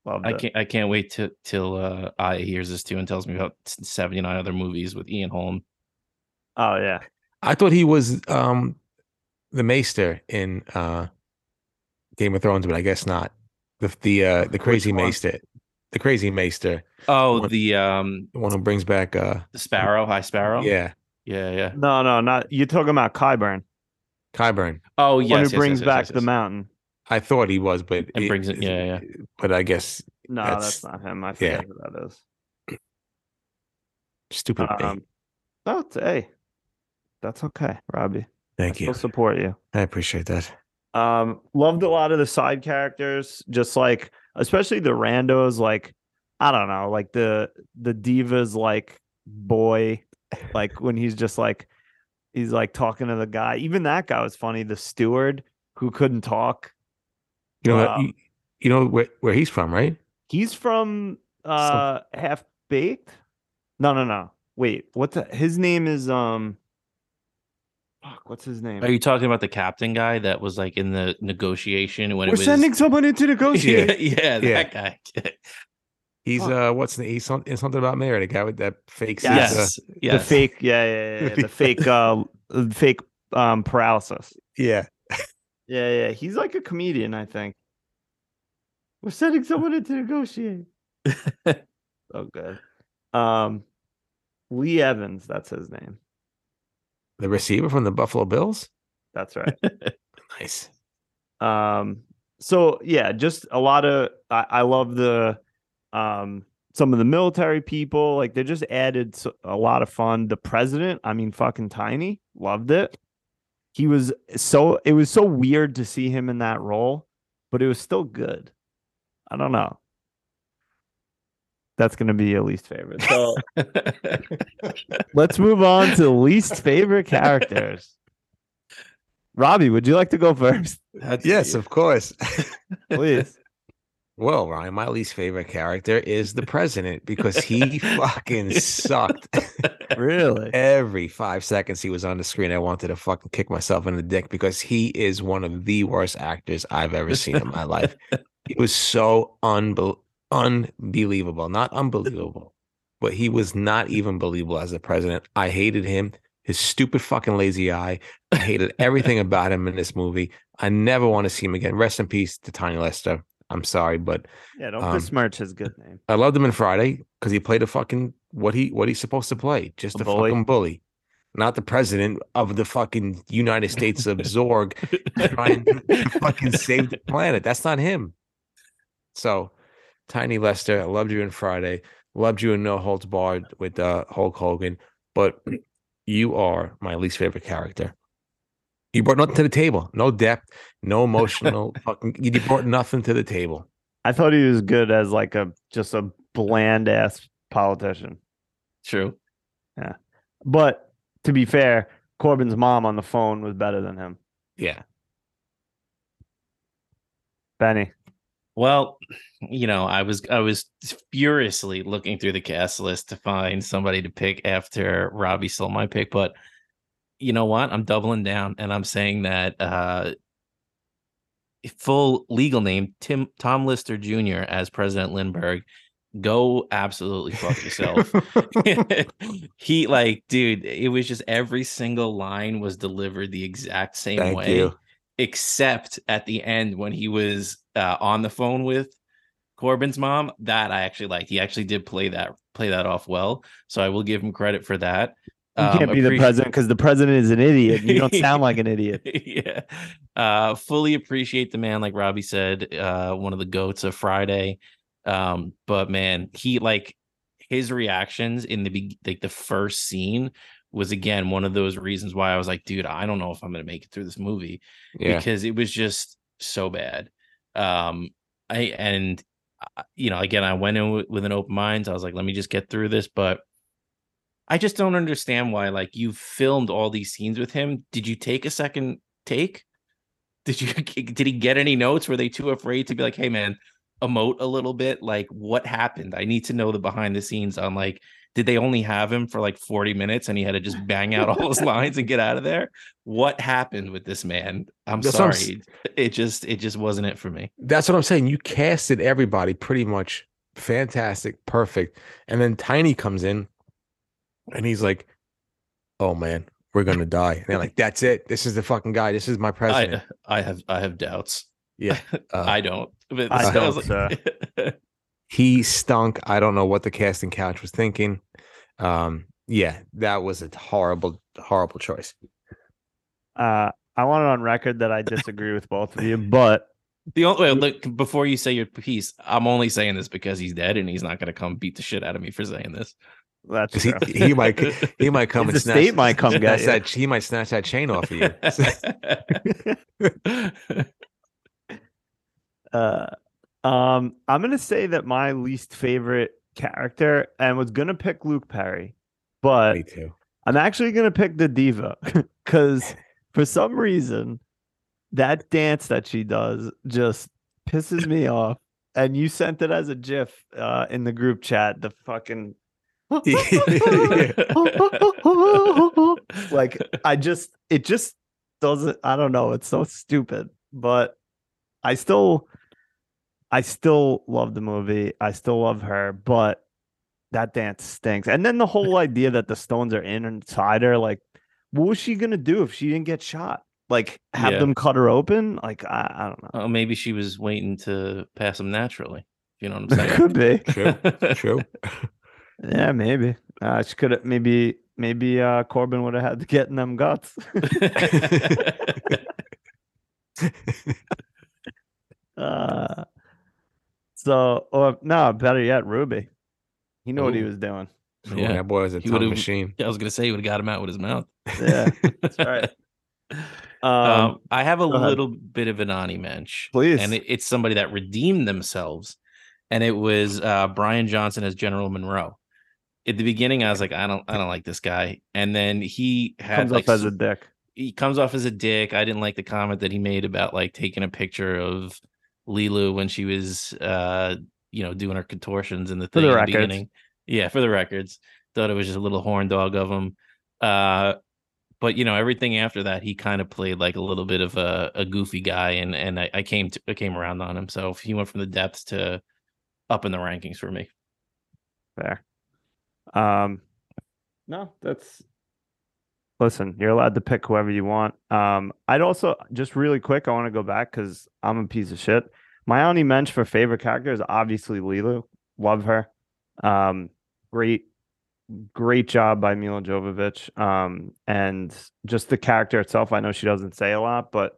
loved I can't I can't wait to till uh Aya hears this too and tells me about 79 other movies with Ian Holm. Oh yeah, I thought he was um, the Maester in uh, Game of Thrones, but I guess not. The the uh, the crazy? Maester, the crazy Maester, Oh, What- the um the one who brings back uh, the Sparrow, High Sparrow. yeah, yeah, yeah. no, no, not you're talking about Qyburn, Qyburn. Oh, the yes, one yes, who brings yes, yes, back yes, the yes. mountain. I thought he was, but And brings it- yeah, yeah. But I guess No, That's- that's, not him. I yeah. forget who that is. stupid. me. Um, oh, it's, hey, that's okay, Robbie. Thank I you. still support you. I appreciate that. Um, loved a lot of the side characters, just like especially the randos, like I don't know, like the the divas like boy, like [laughs] when he's just like he's like talking to the guy. Even that guy was funny, the steward who couldn't talk. You know, what? Wow. you, you know where, where he's from, right? He's from uh half baked. No, no, no. Wait, what's the, his name is um fuck, what's his name? Are you talking about the captain guy that was like in the negotiation when We're it was sending someone into [laughs] negotiate. yeah, yeah, Yeah. that guy. [laughs] He's Fuck. uh, what's the he's something, something about Mary, the guy with that fake. suit, uh, yes, yes. The fake, yeah, yeah, yeah, yeah, the [laughs] fake, uh, uh, fake um paralysis. yeah. Yeah, yeah. He's like a comedian, I think. We're sending someone in to negotiate. [laughs] oh, good. Um, Lee Evans, that's his name. The receiver from the Buffalo Bills. That's right. [laughs] Nice. um, so yeah, just a lot of. I, I love the, um, some of the military people. Like they just added a lot of fun. The president, I mean, fucking tiny, loved it. He was so. It was so weird to see him in that role, but it was still good. I don't know. That's gonna be your least favorite. So let's move on to least favorite characters. Robbie, would you like to go first, That's- Yes, of course. [laughs] please? Well, Ryan, my least favorite character is the president because he fucking sucked. [laughs] [laughs] really? Every five seconds he was on the screen, I wanted to fucking kick myself in the dick because he is one of the worst actors I've ever seen in my life. He was so unbel- unbelievable, not unbelievable, but he was not even believable as the president. I hated him, his stupid fucking lazy eye. I hated everything about him in this movie. I never want to see him again. Rest in peace to Tiny Lister. I'm sorry, but Yeah, don't Um, besmirch his good name. I loved him in Friday because he played a fucking what he what he's supposed to play, just A a, bully. fucking bully, not the president of the fucking United States of [laughs] Zorg trying [laughs] to fucking save the planet. That's not him. So, Tiny Lister, I loved you in Friday, loved you in No Holds Barred with uh, Hulk Hogan, but [clears throat] you are my least favorite character. You brought nothing to the table, no depth, no emotional [laughs] fucking. You brought nothing to the table. I thought he was good as like a just a bland ass politician. True. Yeah. But to be fair, Korben's mom on the phone was better than him. Yeah. Benny. Well, you know, I was I was furiously looking through the cast list to find somebody to pick after Robbie stole my pick, but you know what? I'm doubling down and I'm saying that uh full legal name Tim Tom Lister Jr. as President Lindbergh. Go absolutely fuck yourself. [laughs] [laughs] he like, dude, it was just every single line was delivered the exact same Thank way you. except at the end when he was uh, on the phone with Korben's mom. That I actually liked. He actually did play that play that off well. So I will give him credit for that. You Um, can't be the president because the president is an idiot. You don't sound like an idiot. [laughs] yeah. Uh fully appreciate the man, like Robbie said, uh, one of the goats of Friday. Um, but man, he like his reactions in the be- like the first scene was again one of those reasons why I was like, dude, I don't know if I'm gonna make it through this movie Yeah. because it was just so bad. Um, I and uh, you know, again, I went in with, with an open mind. So I was like, let me just get through this, but I just don't understand why. Like, you filmed all these scenes with him. Did you take a second take? Did you [laughs] did he get any notes? Were they too afraid to be like, hey man, emote a little bit? Like, what happened? I need to know the behind the scenes on like, did they only have him for like 40 minutes and he had to just bang out all his [laughs] lines and get out of there? What happened with this man? I'm That's what I'm sorry. It just it just wasn't it for me. That's what I'm saying. You casted everybody pretty much fantastic, perfect. And then Tiny comes in and he's like, Oh man, we're gonna die. And they're like, That's it. This is the fucking guy. This is my president. I I have I have doubts. yeah. [laughs] Uh, I don't. But I so don't, was [laughs] he stunk. I don't know what the casting couch was thinking. Um, yeah, that was a horrible, horrible choice. Uh, I want it on record that I disagree with both of you, but the only wait, look before you say your piece, I'm only saying this because he's dead and he's not gonna come beat the shit out of me for saying this. That's 'Cause he, true. he might [laughs] he might come His and snatch, estate might come get snatch you. that he might snatch that chain off of you. [laughs] Uh, um, I'm gonna say that my least favorite character, and was gonna pick Luke Perry, but Me too. I'm actually gonna pick the diva [laughs] because for some reason that dance that she does just pisses me off. And you sent it as a GIF uh, in the group chat. The fucking [laughs] like I just it just doesn't I don't know, it's so stupid. But I still I still love the movie. I still love her, but that dance stinks. And then the whole [laughs] idea that the stones are in inside her, like, what was she gonna do if she didn't get shot? Like have Yeah. them cut her open? Like I, I don't know. oh, maybe she was waiting to pass them naturally. You know what I'm [laughs] saying? Could be. True. True. Yeah, maybe. Uh, she could have maybe maybe uh Korben would have had to get in them guts. [laughs] uh so or no, better yet, Ruby. He knew what he was doing. Ooh, Yeah. that boy was a He tongue would've- machine. I was gonna say he would have got him out with his mouth. Yeah, that's right. Um, [laughs] Um, I have a go ahead. little bit of an Ani mensch. Please. And it, it's somebody that redeemed themselves. And it was uh, Brian Johnson as General Munro. At the beginning, I was like, I don't, I don't like this guy. And then he had comes like up as a dick. he comes off as a dick. I didn't like the comment that he made about like taking a picture of Leeloo when she was uh you know doing her contortions in the thing For the records. beginning. Yeah, for the records. Thought it was just a little horn dog of him. Uh but you know, everything after that he kind of played like a little bit of a, a goofy guy and and I, I came to I came around on him. So he went from the depths to up in the rankings for me. Fair. Um, no, that's. Listen, you're allowed to pick whoever you want. Um, I'd also just really quick. I want to go back because I'm a piece of shit. My only mention for favorite character is obviously Leeloo. Love her. Um, great, great job by Milla Jovovich. Um, and just the character itself. I know she doesn't say a lot, but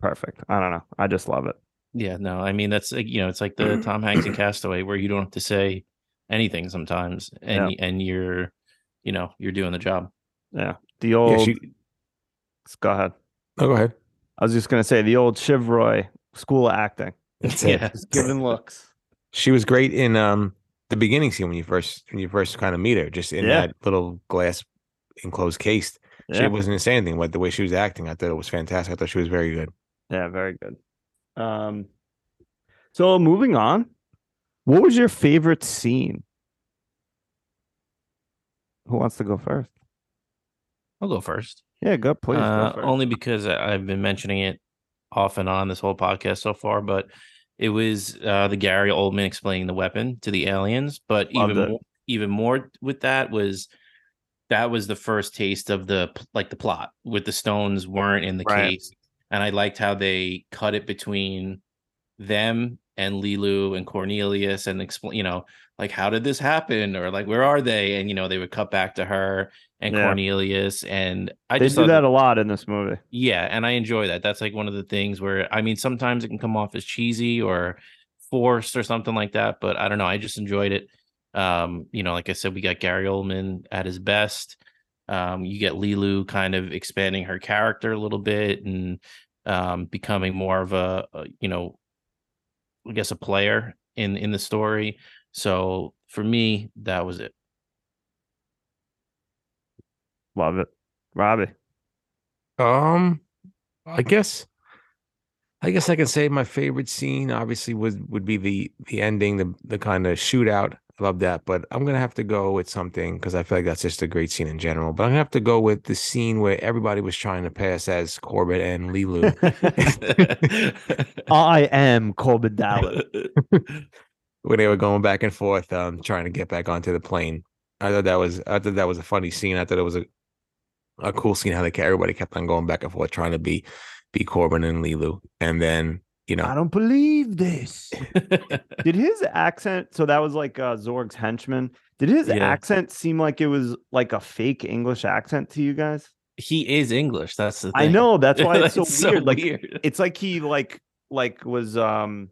perfect. I don't know. I just love it. Yeah, no, I mean that's you know, it's like the [clears throat] Tom Hanks and Castaway where you don't have to say anything sometimes, and y- and you're, you know, you're doing the job. Yeah. The old. Yeah, she, Go ahead. oh, go ahead. I was just gonna say the old Chivroy school of acting, That's [laughs] it. Yeah, just giving looks. She was great in um the beginning scene when you first when you first kind of meet her, just in Yeah. that little glass enclosed case. She wasn't saying anything, but the way she was acting, I thought it was fantastic. I thought she was very good. yeah, very good. Um, so moving on, what was your favorite scene? Who wants to go first? I'll go first. Yeah, go please. Uh, go first. only because I've been mentioning it off and on this whole podcast so far, but it was uh, the Gary Oldman explaining the weapon to the aliens. But Loved even more, even more with that was that was the first taste of the like the plot with the stones weren't in the Right. case, and I liked how they cut it between them and Leeloo and Cornelius and explain, you know, like how did this happen or like where are they? And you know, they would cut back to her and Yeah. Cornelius, and I they just do thought that a lot in this movie. yeah, and I enjoy that. That's like one of the things where I mean sometimes it can come off as cheesy or forced or something like that, but I don't know. I just enjoyed it. Um, you know, like I said, we got Gary Oldman at his best. Um, you get Lilu kind of expanding her character a little bit and um becoming more of a, a you know, I guess a player in in the story. So for me, that was it. Love it, Robbie. Um, I guess, I guess I can say my favorite scene obviously would would be the the ending, the the kind of shootout. I love that, but I'm gonna have to go with something because I feel like that's just a great scene in general. But I'm gonna have to go with the scene where everybody was trying to pass as Corbett and Lulu. [laughs] I am Korben Dallas. [laughs] when they were going back and forth, um, trying to get back onto the plane. I thought that was I thought that was a funny scene. I thought it was a a cool scene how they kept, everybody kept on going back and forth trying to be be Korben and Lulu, and then you know I don't believe this. [laughs] Did his accent? So that was like uh, Zorg's henchman. Did his Yeah. accent seem like it was like a fake English accent to you guys? he is English. That's the thing. I know that's why it's [laughs] so weird. like weird. it's like he like like was um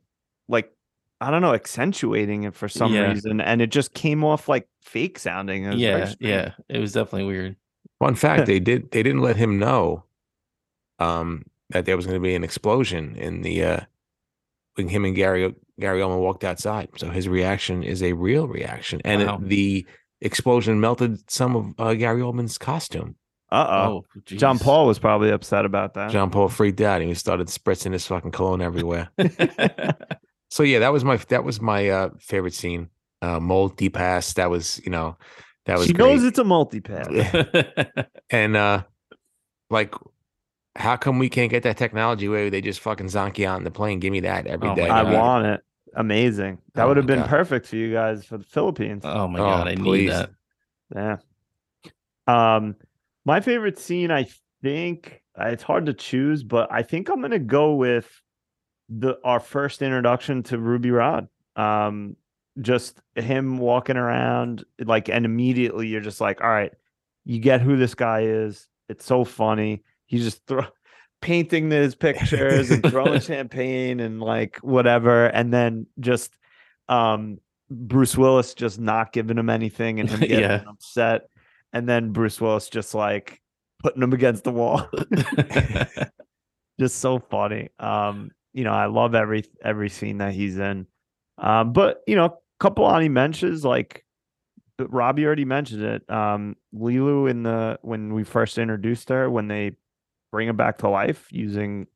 like I don't know accentuating it for some Yeah. reason, and it just came off like fake sounding. It was very yeah, yeah, it was definitely weird. Fun fact: [laughs] they did they didn't let him know um that there was going to be an explosion in the uh when him and Gary Gary Oldman walked outside. So his reaction is a real reaction, and it- the explosion melted some of uh, Gary Oldman's costume. Uh oh. Oh, John. Paul was probably upset about that. John Paul freaked out and he started spritzing his fucking cologne everywhere. [laughs] so yeah, that was my that was my uh favorite scene. Uh multi pass. That was, you know, that was she great. knows it's a multi-pass. [laughs] and uh like how come we can't get that technology where they just fucking zonk you out in the plane? Give me that every Oh day. I God. want it. Amazing. That Oh would have been God. perfect for you guys for the Philippines. oh my Oh, god, I need that. Yeah. Um, my favorite scene, I think uh, it's hard to choose, but I think I'm gonna go with the our first introduction to Ruby Rhod. Um, just him walking around, like, and immediately you're just like, all right, you get who this guy is. It's so funny. He's just throw painting his pictures and throwing [laughs] champagne and like whatever, and then just um Bruce Willis just not giving him anything and him [laughs] getting Yeah. upset, and then Bruce Willis just like putting him against the wall. [laughs] just so funny. Um, you know, I love every every scene that he's in. Um, but you know, a couple honorary mentions like but Robbie already mentioned it. Um, Leeloo in the when we first introduced her, when they bring her back to life using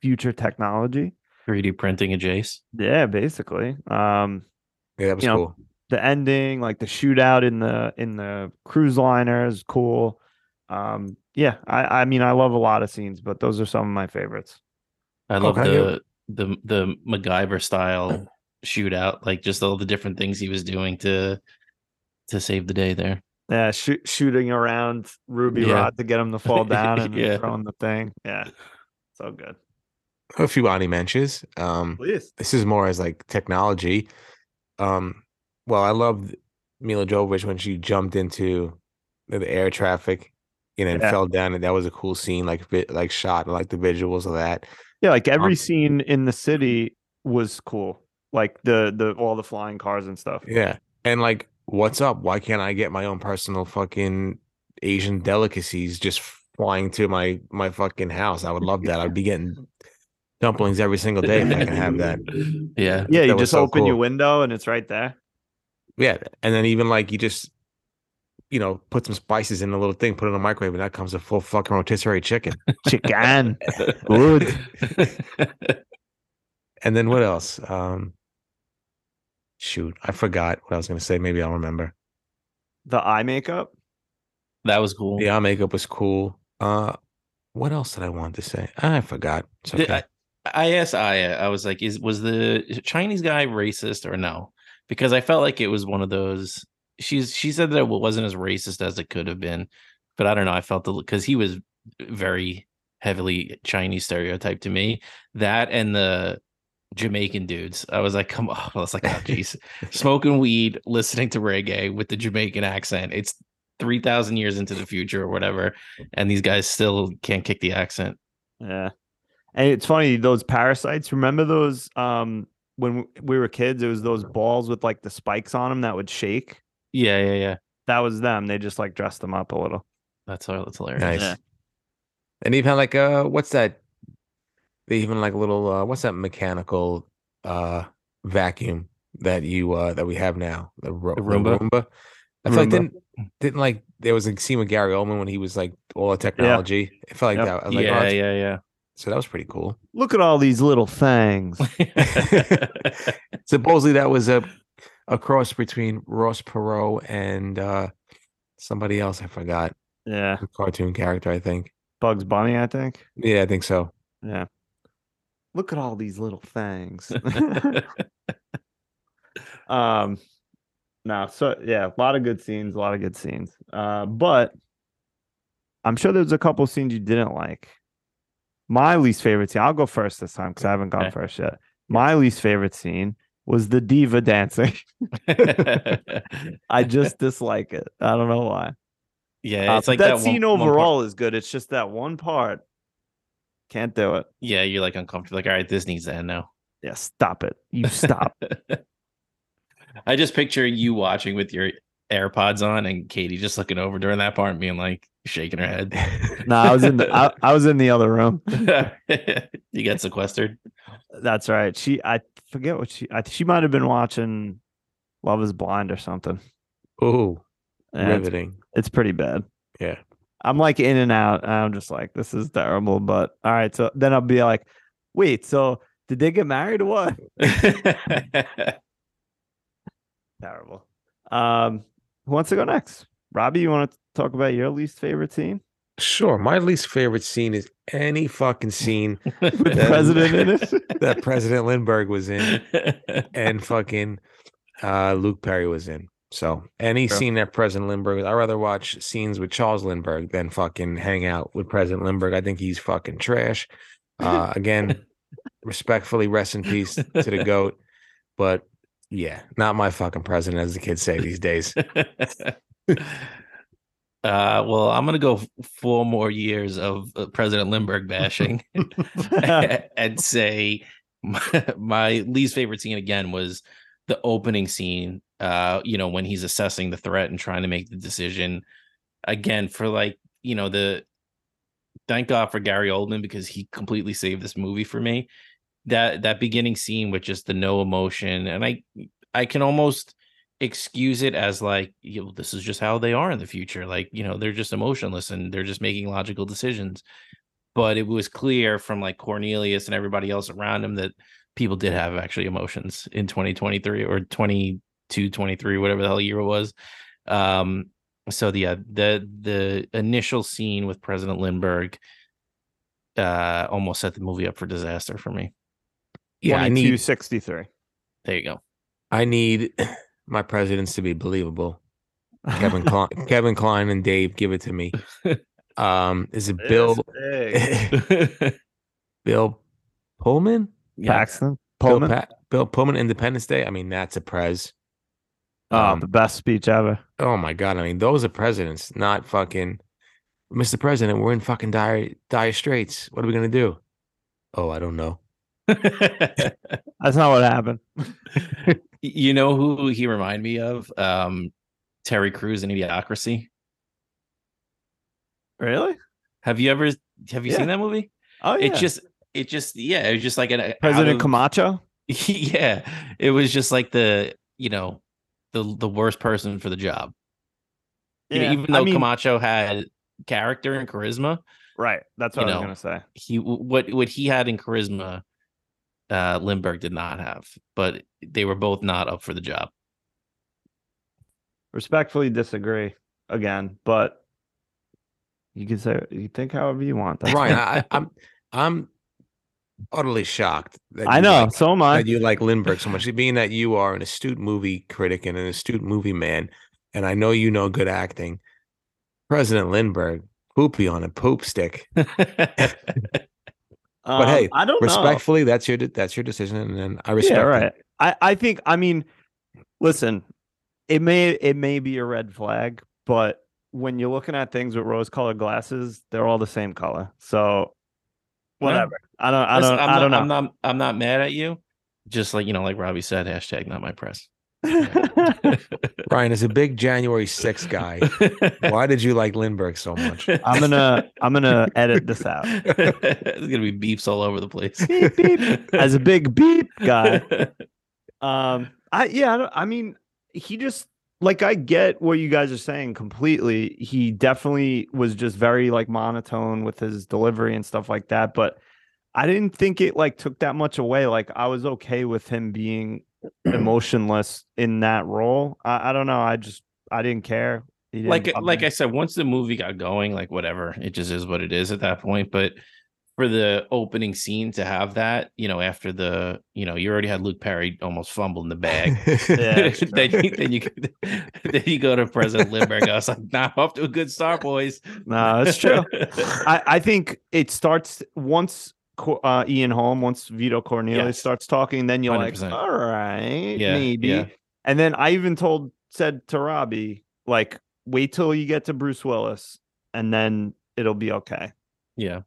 future technology. 3D printing a Jace. Yeah, basically. Um, Yeah, that was you know, cool. the ending, like the shootout in the in the cruise liner is cool. Um, yeah, I I mean I love a lot of scenes, but those are some of my favorites. I love Okay, the the the MacGyver style shootout, like just all the different things he was doing to to save the day there. Yeah, shoot, shooting around Ruby Yeah. Rhod to get him to fall [laughs] down and then Yeah. throwing the thing. Yeah, so good. A few Ani mentions. Um Please. this is more as like technology. Um, well, I loved Milla Jovovich when she jumped into the, the air traffic, you know, and Yeah. fell down, and that was a cool scene, like vi- like shot, I like the visuals of that. Yeah, like every Um, scene in the city was cool. Like the the all the flying cars and stuff. Yeah, and like, what's up? Why can't I get my own personal fucking Asian delicacies just flying to my my fucking house? I would love that. I'd be getting dumplings every single day if I can have that. [laughs] Yeah. Yeah, you That was just so open your window and it's right there. Yeah, and then even like you just, you know, put some spices in a little thing, put it in the microwave, and that comes a full fucking rotisserie chicken. Chicken. [laughs] Good. [laughs] And then what else? Um, shoot, I forgot what I was going to say. Maybe I'll remember. The eye makeup. that was cool. The eye makeup was cool. Uh, what else did I want to say? I forgot. It's Did- I, I asked Aya, I was like, is was the Chinese guy racist or no? Because I felt like it was one of those. She's she said that it wasn't as racist as it could have been, but I don't know. I felt the because he was very heavily Chinese stereotype to me. That and the Jamaican dudes. I was like, come on. I was like, oh [laughs] jeez. Smoking weed, listening to reggae with the Jamaican accent. It's three thousand years into the future or whatever, and these guys still can't kick the accent. Yeah. And it's funny, those parasites, remember those um when we were kids, it was those balls with like the spikes on them that would shake. Yeah, yeah, yeah. That was them. They just like dressed them up a little. That's that's hilarious. Nice. Yeah. And even like uh, what's that? They even like a little uh, what's that mechanical uh vacuum that you uh that we have now? The, ro- The the Roomba? Roomba. I feel like didn't didn't like there was a scene with Gary Oldman when he was like all the technology. It felt like Yep. that. I was like, yeah, oh, that's- yeah, so that was pretty cool. Look at all these little [laughs] things. [laughs] Supposedly that was a a cross between Ross Perot and uh somebody else. I forgot. yeah. A cartoon character, I think. Bugs Bunny, I think. Yeah, I think so. Yeah. Look at all these little things. [laughs] [laughs] um no, so yeah, a lot of good scenes, a lot of good scenes. Uh but I'm sure there's a couple scenes you didn't like. My least favorite scene, I'll go first this time because I haven't gone Okay. first yet. My least favorite scene was the diva dancing. [laughs] I just dislike it. I don't know why. yeah, Uh, like that, that, one- scene one part- overall is good. It's just that one part. Can't do it. yeah, you're like uncomfortable. Like, all right, this needs to end now. Yeah, stop it. You stop. [laughs] I just picture you watching with your AirPods on and Katie just looking over during that part and being like shaking her head. [laughs] no, I was in the I, [laughs] I was in the other room. you get sequestered. That's right. She I forget what she I, she might have been watching Love is Blind or something. Oh, Yeah, it's, riveting. it's pretty bad. Yeah. I'm like in and out. And I'm just like, this is terrible. But all right. So then I'll be like, wait, so did they get married or what? [laughs] Terrible. Um, who wants to go next? Robbie, you want to talk about your least favorite scene? Sure. My least favorite scene is any fucking scene [laughs] With the That- president in it? [laughs] that President Lindbergh was in and fucking uh, Luke Perry was in. So any scene that President Lindbergh, I'd rather watch scenes with Charles Lindbergh than fucking hang out with President Lindbergh. I think he's fucking trash. Uh, [laughs] again, respectfully, rest in peace to the goat. But yeah, not my fucking president, as the kids say these days. [laughs] Uh, well, I'm gonna go four more years of uh, President Lindbergh bashing [laughs] and say my, my least favorite scene again was the opening scene. Uh, you know, when he's assessing the threat and trying to make the decision. Again, for like, you know, the thank God for Gary Oldman because he completely saved this movie for me. That that beginning scene with just the no emotion, and I I can almost excuse it as like you know, this is just how they are in the future like you know they're just emotionless and they're just making logical decisions but it was clear from like cornelius and everybody else around him that people did have actually emotions in 2023 or 22 23 whatever the hell year it was um so the uh, the the initial scene with president lindbergh uh almost set the movie up for disaster for me Yeah, I need 2263. there you go I need [coughs] my presidents to be believable. Kevin [laughs] Kline, Kevin Kline and Dave, give it to me. [laughs] Um, is it Bill [laughs] Bill Pullman? yeah Paxton Bill, Pullman. Pa- Bill Pullman Independence Day. I mean, that's a prez. Oh, Um, the best speech ever. oh my god! I mean, those are presidents, not fucking. Mr. President, we're in fucking dire dire straits. What are we gonna do? Oh, I don't know. [laughs] [laughs] That's not what happened. [laughs] you know who he reminded me of? Um, Terry Crews in Idiocracy. Really? Have you ever have you Yeah. seen that movie? Oh yeah. It's just it just yeah, it was just like an President of- Camacho. yeah, it was just like the you know the the worst person for the job. You know, even though I mean, Camacho had character and charisma, right. That's what I was know, gonna say. he what what he had in charisma, uh, Lindbergh did not have. But they were both not up for the job. Respectfully disagree again, but you can say you think however you want. That's Ryan. I, I'm I'm utterly shocked. That I know. like- so am I. that you like Lindbergh so much, being that you are an astute movie critic and an astute movie man, and I know you know good acting. President Lindbergh, poopy on a poop stick. [laughs] but um, hey, I don't know. Respectfully, that's your that's your decision, and then I respect. yeah, it. right. I I think I mean, listen, it may it may be a red flag, but when you're looking at things with rose-colored glasses, they're all the same color. So whatever. I don't. I don't. I'm I not, don't know. I'm not. I'm not mad at you. Just like you know, like Robbie said, hashtag not my press. [laughs] Ryan is a big January 6th guy. [laughs] Why did you like Lindbergh so much? I'm gonna I'm gonna edit this out. [laughs] There's gonna be beeps all over the place. Beep, beep. As a big beep guy. Um, I yeah, I, don't- I mean, he just like I get what you guys are saying completely. He definitely was just very like monotone with his delivery and stuff like that, but I didn't think it like took that much away. Like I was okay with him being [clears throat] emotionless in that role. I, I don't know. I just I didn't care. Didn't like like me. I said, once the movie got going, like whatever, it just is what it is at that point. But for the opening scene to have that, you know, after the, you know, you already had Luke Perry almost fumble in the bag. [laughs] Yeah, [laughs] then, you, then you [laughs] then you go to President Lindbergh. I was like, nah, off to a good start, boys. no, it's true. I, I think it starts once uh, Ian Holm, once Vito Cornelius Yes. starts talking, then you're like, 100%. all right, Yeah, maybe. yeah. And then I even told said to Robbie, like, wait till you get to Bruce Willis, and then it'll be okay. yeah.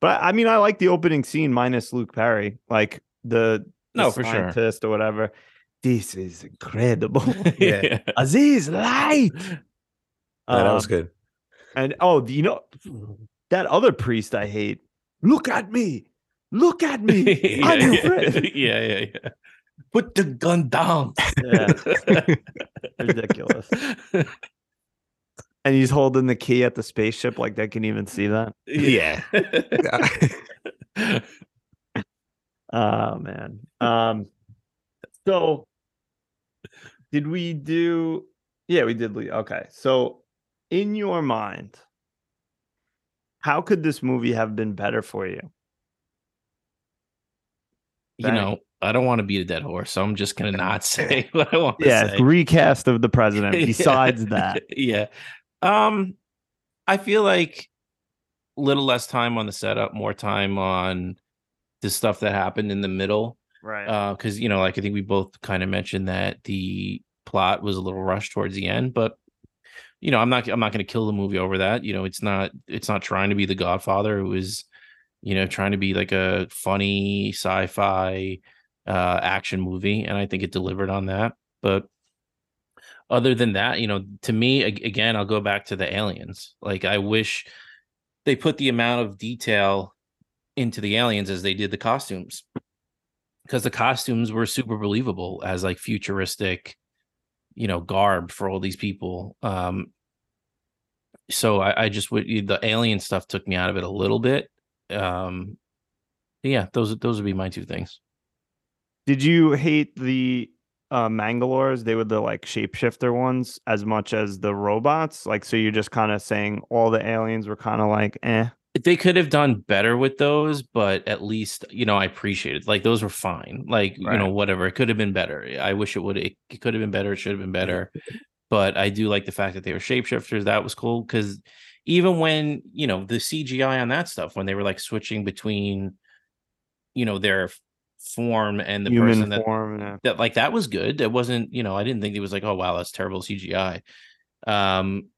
But I mean, I like the opening scene minus Luke Perry, like the, the No, for sure. scientist or whatever. This is incredible. [laughs] [laughs] Yeah. Aziz light. Yeah, that was Um, good. And oh, you know that other priest I hate. Look at me. Look at me. [laughs] I'm your yeah, friend. yeah, yeah, yeah. Put the gun down. Yeah, ridiculous. And he's holding the key at the spaceship like they can even see that. Yeah. [laughs] [laughs] Oh man. Um so did we do yeah, we did leave. Okay. So in your mind, how could this movie have been better for you? you Bang. know, I don't want to beat a dead horse, so I'm just gonna not [laughs] say what I want to Yeah, recast of the president. Yeah. Besides that. yeah. Um, I feel like a little less time on the setup, more time on the stuff that happened in the middle. Right. Uh, because you know, like I think we both kind of mentioned that the plot was a little rushed towards the end, but you know, I'm not I'm not gonna kill the movie over that. You know, it's not it's not trying to be the Godfather. It was, you know, trying to be like a funny sci-fi uh action movie, and I think it delivered on that. But other than that, you know, to me, again, I'll go back to the aliens. Like, I wish they put the amount of detail into the aliens as they did the costumes, because the costumes were super believable as like futuristic, you know, garb for all these people. Um, so I, I just would the alien stuff took me out of it a little bit. Um, yeah, those those would be my two things. Did you hate the uh Mangalores? They were the like shapeshifter ones as much as the robots. Like, so you're just kind of saying all the aliens were kind of like, eh. they could have done better with those, but at least you know I appreciate it. Like those were fine. Like you know whatever. It could have been better. I wish it would. It, it could have been better. It should have been better. But I do like the fact that they were shapeshifters. That was cool because even when you know the CGI on that stuff when they were like switching between you know their form and the human person that form. yeah. that like that was good. It wasn't you know I didn't think it was like oh wow that's terrible CGI. Um.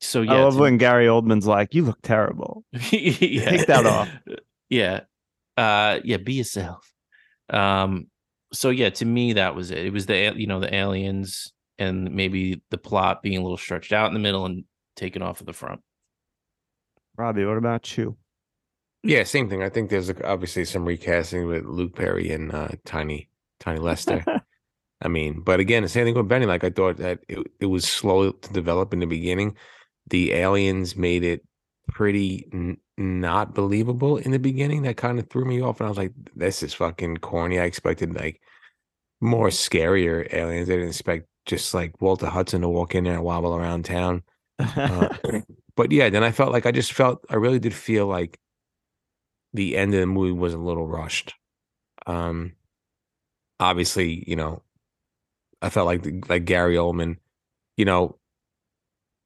So yeah, I love when Gary Oldman's like, "You look terrible." [laughs] yeah. Take that off. [laughs] Yeah. Uh yeah, be yourself. Um so yeah, to me that was it. It was the you know the aliens and maybe the plot being a little stretched out in the middle and taken off of the front. Robbie, what about you? Yeah, same thing. I think there's obviously some recasting with Luke Perry and uh, Tiny Tiny Lister. [laughs] I mean, but again, the same thing with Benny. Like I thought that it, it was slow to develop in the beginning. The aliens made it pretty n- not believable in the beginning. That kind of threw me off, and I was like, "This is fucking corny." I expected like more scarier aliens. I didn't expect just like Walter Hudson to walk in there and wobble around town. Uh, [laughs] but yeah, then I felt like I just felt I really did feel like the end of the movie was a little rushed. Um, obviously, you know, I felt like like Gary Oldman, you know,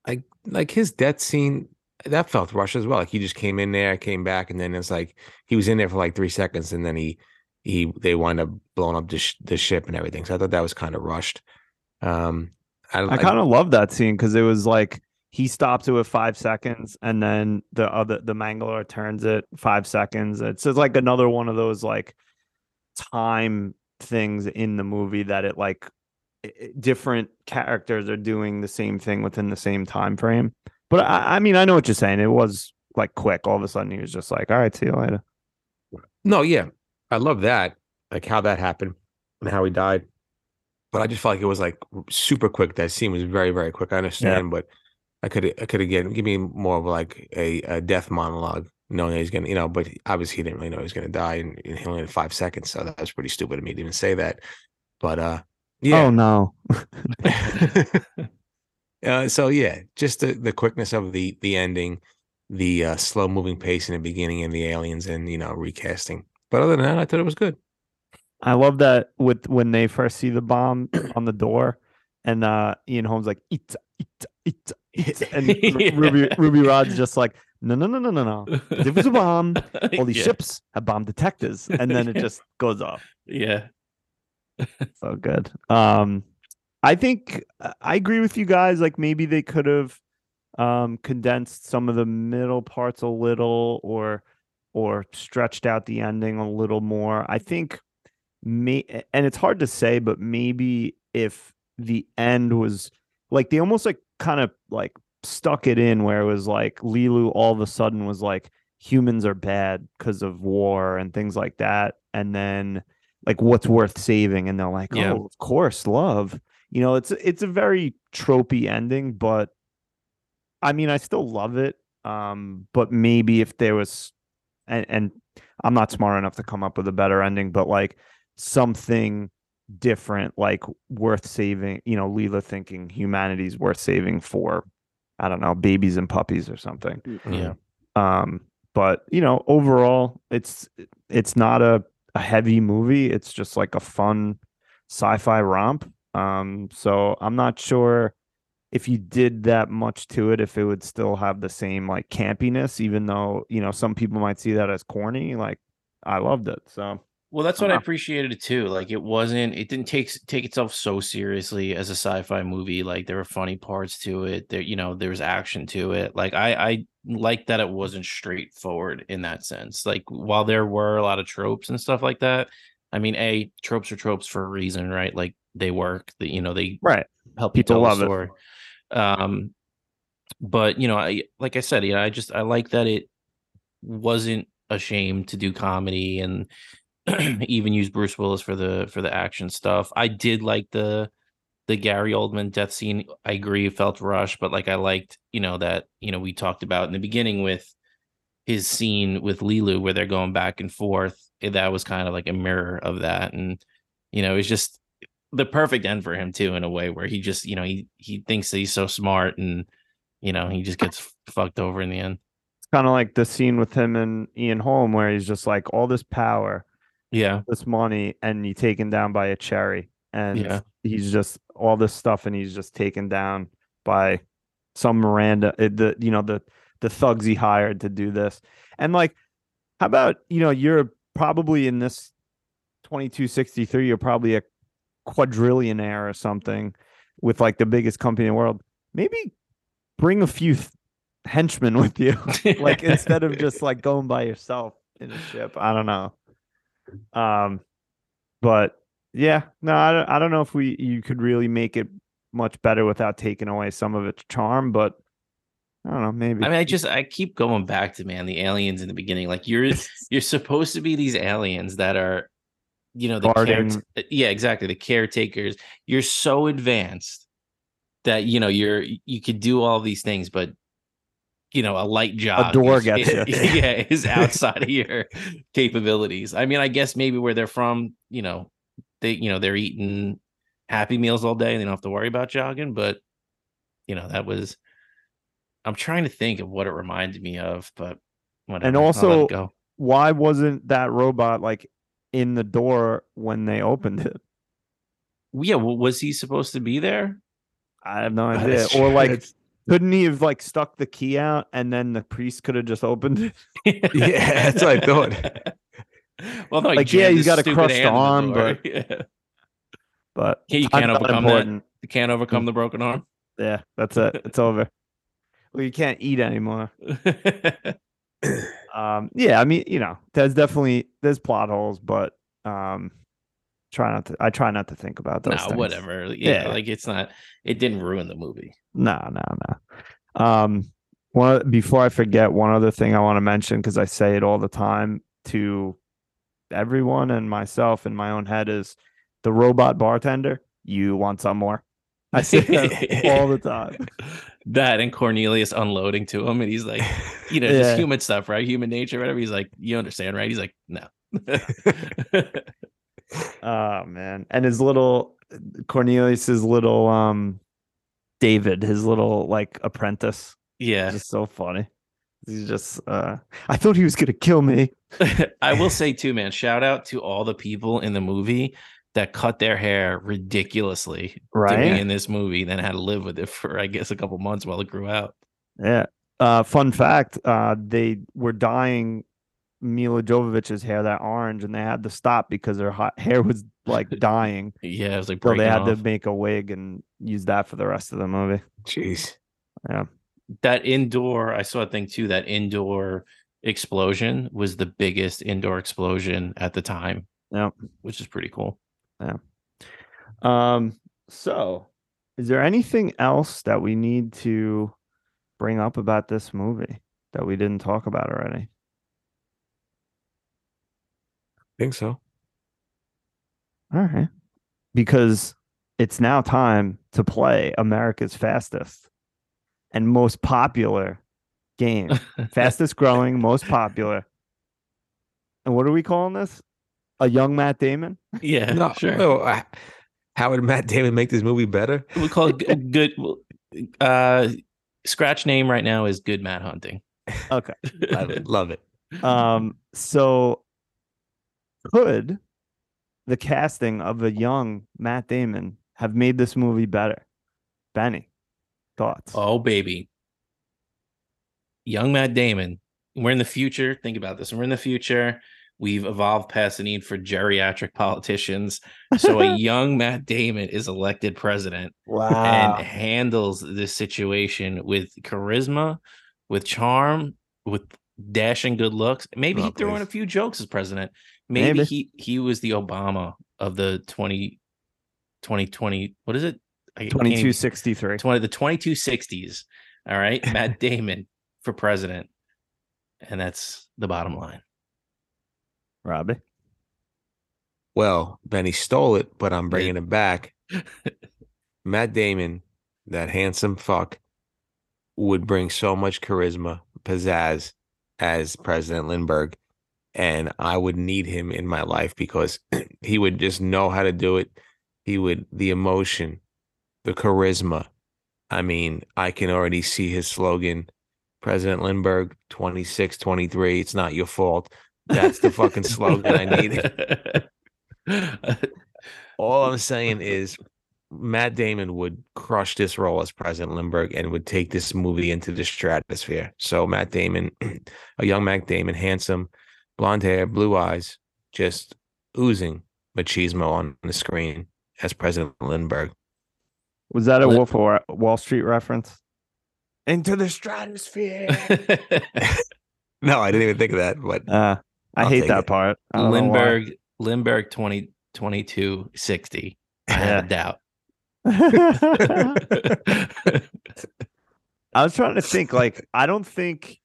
like like his death scene that felt rushed as well. Like he just came in there, came back, and then it's like he was in there for like three seconds, and then he he they wind up blowing up the, sh- the ship and everything. So I thought that was kind of rushed. Um, I, I kind of love that scene because it was like he stops it with five seconds, and then the other the Mangalore turns it five seconds. It's just like another one of those like time things in the movie that it like different characters are doing the same thing within the same time frame. But I, I mean, I know what you're saying. It was like quick. All of a sudden, he was just like, "All right, see you later." No, yeah, I love that, like how that happened and how he died. But I just felt like it was like super quick. That scene was very, very quick. I understand, but I could, I could again give me more of like a, a death monologue, knowing that he's gonna, you know. But obviously, he didn't really know he was gonna die, and, and he only had five seconds, so that was pretty stupid of me to even say that. But uh, yeah. Oh no. [laughs] uh, so yeah, just the, the quickness of the the ending, the uh, slow moving pace in the beginning, and the aliens, and you know recasting. But other than that, I thought it was good. I love that with when they first see the bomb on the door, and uh Ian Holm's like it it it it, [laughs] and [laughs] Yeah. Ruby Ruby Rhod's just like no no no no no no. There was a bomb. [laughs] All these Yeah. ships have bomb detectors, and then it just goes off. Yeah. So good. Um, I think uh, I agree with you guys. Like maybe they could have um condensed some of the middle parts a little, or or stretched out the ending a little more. I think may and it's hard to say, but maybe if the end was like they almost like kind of like stuck it in where it was like Leeloo all of a sudden was like humans are bad because of war and things like that, and then like what's worth saving, and they're like, Yeah. oh, of course, love. You know, it's it's a very tropey ending, but I mean, I still love it. Um, but maybe if there was, and, and I'm not smart enough to come up with a better ending, but like something different, like worth saving. You know, Leeloo thinking humanity's worth saving for, I don't know, babies and puppies or something. Yeah. Um, but you know, overall, it's it's not a a heavy movie. It's just like a fun sci-fi romp. Um, so I'm not sure if you did that much to it, if it would still have the same like campiness, even though you know some people might see that as corny. Like I loved it. So Well, that's what I Uh-huh. appreciated it too. Like it wasn't, it didn't take take itself so seriously as a sci-fi movie. Like there were funny parts to it. There, you know, there was action to it. Like I I like that it wasn't straightforward in that sense. Like while there were a lot of tropes and stuff like that. I mean, a tropes are tropes for a reason, right? Like they work. That you know they right, help People love the it. story. Um, but you know, I like I said, you know, I just I like that it wasn't ashamed to do comedy and [clears throat] even use Bruce Willis for the for the action stuff. I did like the the Gary Oldman death scene. I agree, felt rushed, but like I liked, you know, that you know we talked about in the beginning with his scene with Leeloo where they're going back and forth. eh, That was kind of like a mirror of that, and you know, it's just the perfect end for him too, in a way where he just, you know, he he thinks that he's so smart, and you know, he just gets fucked over in the end. it's kind of like the scene with him and Ian Holm where he's just like all this power, Yeah, this money, and you taken down by a cherry, and Yeah. he's just all this stuff, and he's just taken down by some Miranda, uh, the you know the the thugs he hired to do this, and like, how about you know you're probably in this twenty two sixty three, you're probably a quadrillionaire or something with like the biggest company in the world. Maybe bring a few th- henchmen with you, [laughs] like instead of just like going by yourself in a ship. I don't know. Um, but yeah, no, I don't, I don't know if we you could really make it much better without taking away some of its charm, but I don't know. Maybe. I mean, I just I keep going back to man the aliens in the beginning. Like you're [laughs] you're supposed to be these aliens that are, you know, the care, yeah, exactly the caretakers. You're so advanced that you know you're you could do all these things, but you know, a light job A door is- gets is- [laughs] you. [laughs] yeah, is outside of your capabilities. I mean, I guess maybe where they're from, you know, they you know they're eating happy meals all day and they don't have to worry about jogging, but you know that was. I'm trying to think of what it reminded me of, but whatever. I'll let it also- go. Why wasn't that robot like in the door when they opened it? yeah, well, was he supposed to be there? I have no idea. Or like, That's- couldn't he have like stuck the key out and then the priest could have just opened it? [laughs] Yeah, that's what I thought. [laughs] well, no, Like, yeah, jammed he's his got a stupid crushed hand in the arm, but- [laughs] yeah. But Yeah, you can't not overcome that. you can't overcome the broken arm. Yeah, that's it. It's over. Well, you can't eat anymore. Um, yeah, I mean, you know, there's definitely there's plot holes, but um, try not to. I try not to think about those. no, things. whatever. Yeah, Yeah. like it's not. It didn't ruin the movie. No, no, no. Um, one before I forget, one other thing I want to mention because I say it all the time to everyone and myself in my own head is the robot bartender. You want some more? I say [laughs] that all the time. [laughs] That and Cornelius unloading to him, and he's like, you know, just human stuff, right? Human nature, whatever. He's like, you understand, right? He's like, no. [laughs] Oh man, and his little Cornelius's little um David, his little like apprentice, yeah. just so funny. He's just uh I thought he was gonna kill me. [laughs] I will say too, man. Shout out to all the people in the movie that cut their hair ridiculously Right? in this movie, then had to live with it for I guess a couple months while it grew out. Yeah. Uh fun fact, uh they were dyeing Milla Jovovich's hair that orange and they had to stop because her hot [laughs] hair was like [laughs] dying. Yeah, it was like So they had off. to make a wig and use that for the rest of the movie. Jeez. Yeah. that indoor. I saw a thing too. That indoor explosion was the biggest indoor explosion at the time. Yeah, which is pretty cool. Yeah. Um, so is there anything else that we need to bring up about this movie that we didn't talk about already? Think so. All right. Because it's now time to play America's fastest and most popular game. [laughs] fastest growing, most popular. And what are we calling this? A young Matt Damon? yeah, No, sure. no, I- how would Matt Damon make this movie better? We call it [laughs] good. good uh, scratch name right now is Good Matt Hunting. Okay. [laughs] Love it. Love it. Um, so could the casting of a young Matt Damon have made this movie better? Benny, thoughts? Oh baby, young Matt Damon. We're in the future. Think about this. We're in the future. We've evolved past the need for geriatric politicians. So a [laughs] young Matt Damon is elected president wow. and handles this situation with charisma, with charm, with dashing good looks. Maybe he Oh, threw in a few jokes as president. Maybe, Maybe. he he was the Obama of the 20 2020 what is it? I 2263. 20 the 2260s. All right. [laughs] Matt Damon for president. And that's the bottom line. Robbie. Well, Benny stole it, but I'm bringing it back. [laughs] Matt Damon, that handsome fuck, would bring so much charisma, pizzazz as President Lindbergh. And I would need him in my life because [clears throat] he would just know how to do it. He would, the emotion, the charisma. I mean, I can already see his slogan President Lindbergh, 26, 23. It's not your fault. That's the fucking slogan I needed. [laughs] All I'm saying is Matt Damon would crush this role as President Lindbergh and would take this movie into the stratosphere. So Matt Damon, [clears throat] a young Matt Damon, handsome, blonde hair, blue eyes, just oozing machismo on the screen as President Lindbergh. Was that a Li- Wolf of Wall Street reference? Into the stratosphere. [laughs] no, I didn't even think of that, but Uh, I I'll hate that it. part. I don't know why. Lindbergh, Lindbergh 20, 22, 60. I have a doubt. [laughs] [laughs] I was trying to think like I don't think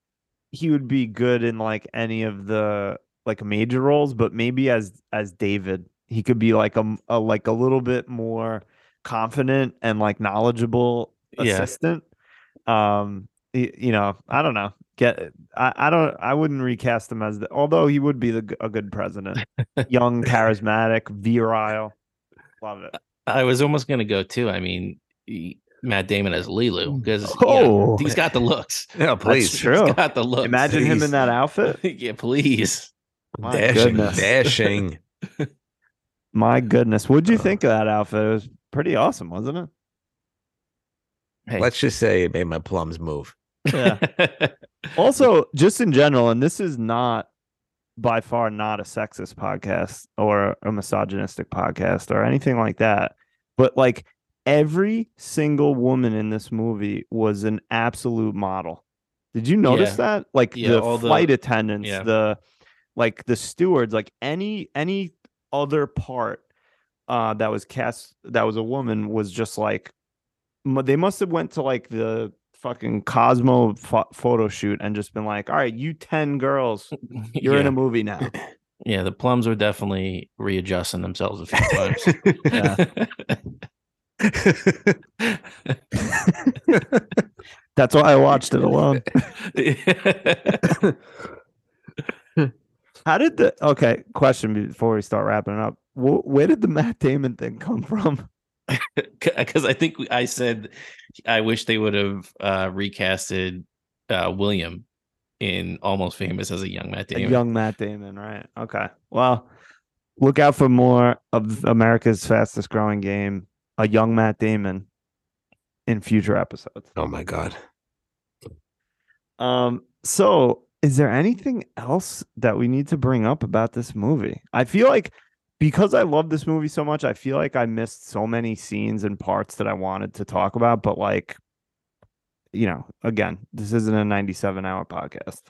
he would be good in like any of the like major roles, but maybe as as David, he could be like a, a like a little bit more confident and like knowledgeable Yeah. assistant. Um, y- you know, I don't know. Get I, I don't I wouldn't recast him as the although he would be the, a good president. [laughs] Young, charismatic, virile. Love it. I was almost gonna go too. I mean, Matt Damon as Leeloo because mm. Oh. he's got the looks. [laughs] Yeah, please. That's true. He's got the looks. Imagine him in that outfit. [laughs] yeah, please. My Dashing, goodness. dashing. [laughs] My goodness. What'd you uh. think of that outfit? It was pretty awesome, wasn't it? Hey. Let's just say it made my plums move. Yeah. Also, just in general, and this is not by far not a sexist podcast or a misogynistic podcast or anything like that, but like every single woman in this movie was an absolute model. Did you notice Yeah. that? Like Yeah, the all the- flight attendants, yeah. the like the stewards, like any any other part uh that was cast that was a woman was just like they must have went to like the fucking Cosmo pho- photo shoot and just been like, "All right, you 10 girls, [laughs] you're in a movie now." [laughs] yeah, the plums were definitely readjusting themselves a few times. [laughs] [laughs] That's why I watched it alone. [laughs] How did the Okay, question before we start wrapping up. Wh- where did the Matt Damon thing come from? [laughs] because I think I said I wish they would have uh, recasted uh, William in Almost Famous as a young Matt A Damon. young Matt Damon, right? Okay. Well, look out for more of America's fastest growing game, a young Matt Damon in future episodes. oh my god. Um, so is there anything else that we need to bring up about this movie? I feel like because I love this movie so much, I feel like I missed so many scenes and parts that I wanted to talk about, but like you know, again, this isn't a 97 hour podcast.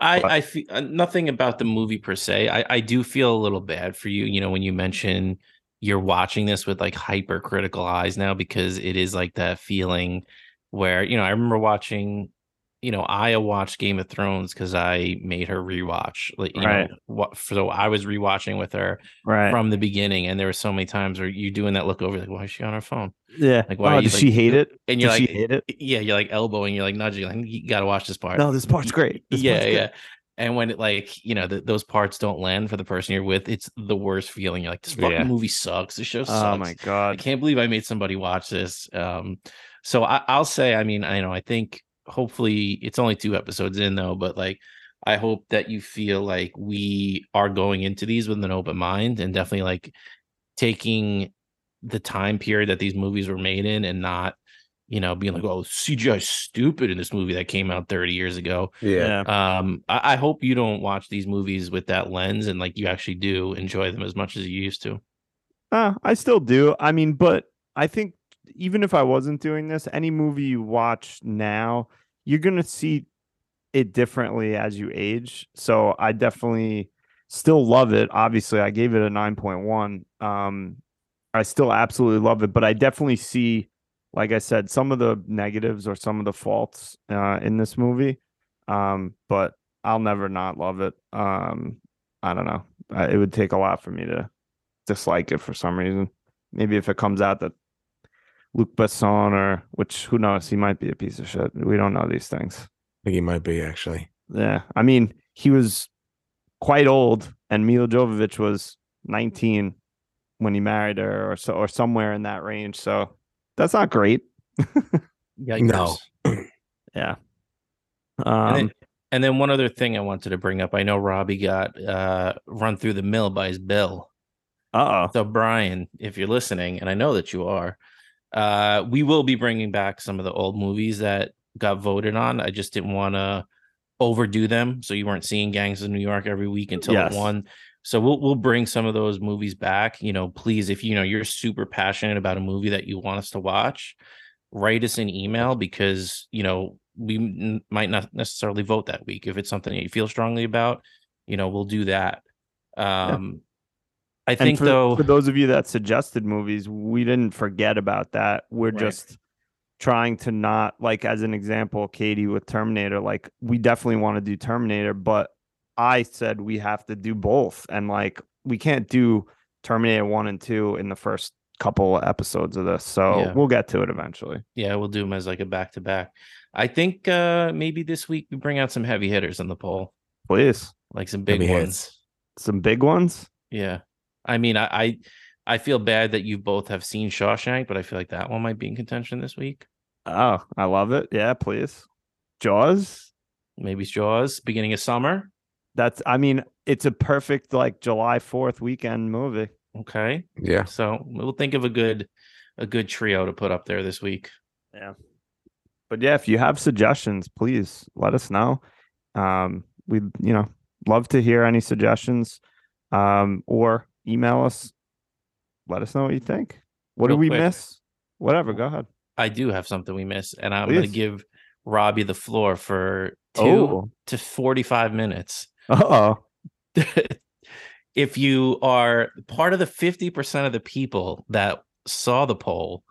I, But- I feel uh, nothing about the movie per se. I, I do feel a little bad for you, you know, when you mention you're watching this with like hypercritical eyes now because it is like that feeling where, you know, I remember watching, you know, Aya watched Game of Thrones because I made her rewatch. Like, you Right. know, what so I was rewatching with her Right. from the beginning, and there were so many times where you doing that look over, like, why is she on her phone? yeah. Like, why oh, does she hate it? And you're Does like, she hate it? yeah, you're like elbowing, you're like nudging, like you got to watch this part. No, this part's great. This yeah, part's yeah. And when it like you know th- those parts don't land for the person you're with, it's the worst feeling. You're like, this fucking Yeah. movie sucks. This show sucks. Oh my god, I can't believe I made somebody watch this. Um, so I, I'll say, I mean, I know, I think hopefully it's only two episodes in though, but like I hope that you feel like we are going into these with an open mind and definitely like taking the time period that these movies were made in and not, you know, being like, oh, CGI is stupid in this movie that came out 30 years ago. Yeah. Um, I, I hope you don't watch these movies with that lens and like you actually do enjoy them as much as you used to. Uh, I still do. I mean, but I think even if I wasn't doing this, any movie you watch now, you're gonna see it differently as you age. So I definitely still love it. Obviously, I gave it a 9.1. Um, I still absolutely love it, but I definitely see, like I said, some of the negatives or some of the faults uh, in this movie. Um, but I'll never not love it. Um, I don't know. Uh, it would take a lot for me to dislike it for some reason. Maybe if it comes out that Luc Besson or which who knows, he might be a piece of shit. We don't know these things. I think he might be actually. Yeah. I mean, he was quite old and Milla Jovovich was 19 when he married her or so or somewhere in that range. So that's not great. No. [clears throat] Yeah. And Um then, and then one other thing I wanted to bring up. I know Robbie got uh, run through the mill by his bill. uh-oh. So Brian, if you're listening, and I know that you are, uh, we will be bringing back some of the old movies that got voted on. I just didn't want to overdo them, so you weren't seeing Gangs of New York every week until Yes. it won. So we'll we'll bring some of those movies back. You know, please, if you know you're super passionate about a movie that you want us to watch, write us an email because you know we n- might not necessarily vote that week. If it's something that you feel strongly about, you know, we'll do that. Um, I And think for, though, for those of you that suggested movies, we didn't forget about that. We're Right. just trying to not like as an example, Katie with Terminator, like we definitely want to do Terminator, but I said we have to do both. And like we can't do Terminator one and two in the first couple episodes of this. So Yeah. we'll get to it eventually. Yeah, we'll do them as like a back to back. I think uh maybe this week we bring out some heavy hitters on the poll, Please. like some big Heavy ones. hits. Some big ones. Yeah. I mean, I, I I feel bad that you both have seen Shawshank, but I feel like that one might be in contention this week. Oh, I love it. Yeah, please. Jaws. Maybe Jaws, beginning of summer. That's I mean, it's a perfect like July 4th weekend movie. Okay. Yeah. So we'll think of a good a good trio to put up there this week. Yeah. But yeah, if you have suggestions, please let us know. Um, we you know love to hear any suggestions. Um, or email us. Let us know what you think. What Real did we quick. miss? Whatever, go ahead. I do have something we miss, and I'm gonna give Robbie the floor for two Oh, to 45 minutes. Uh oh. [laughs] if you are part of the 50% of the people that saw the poll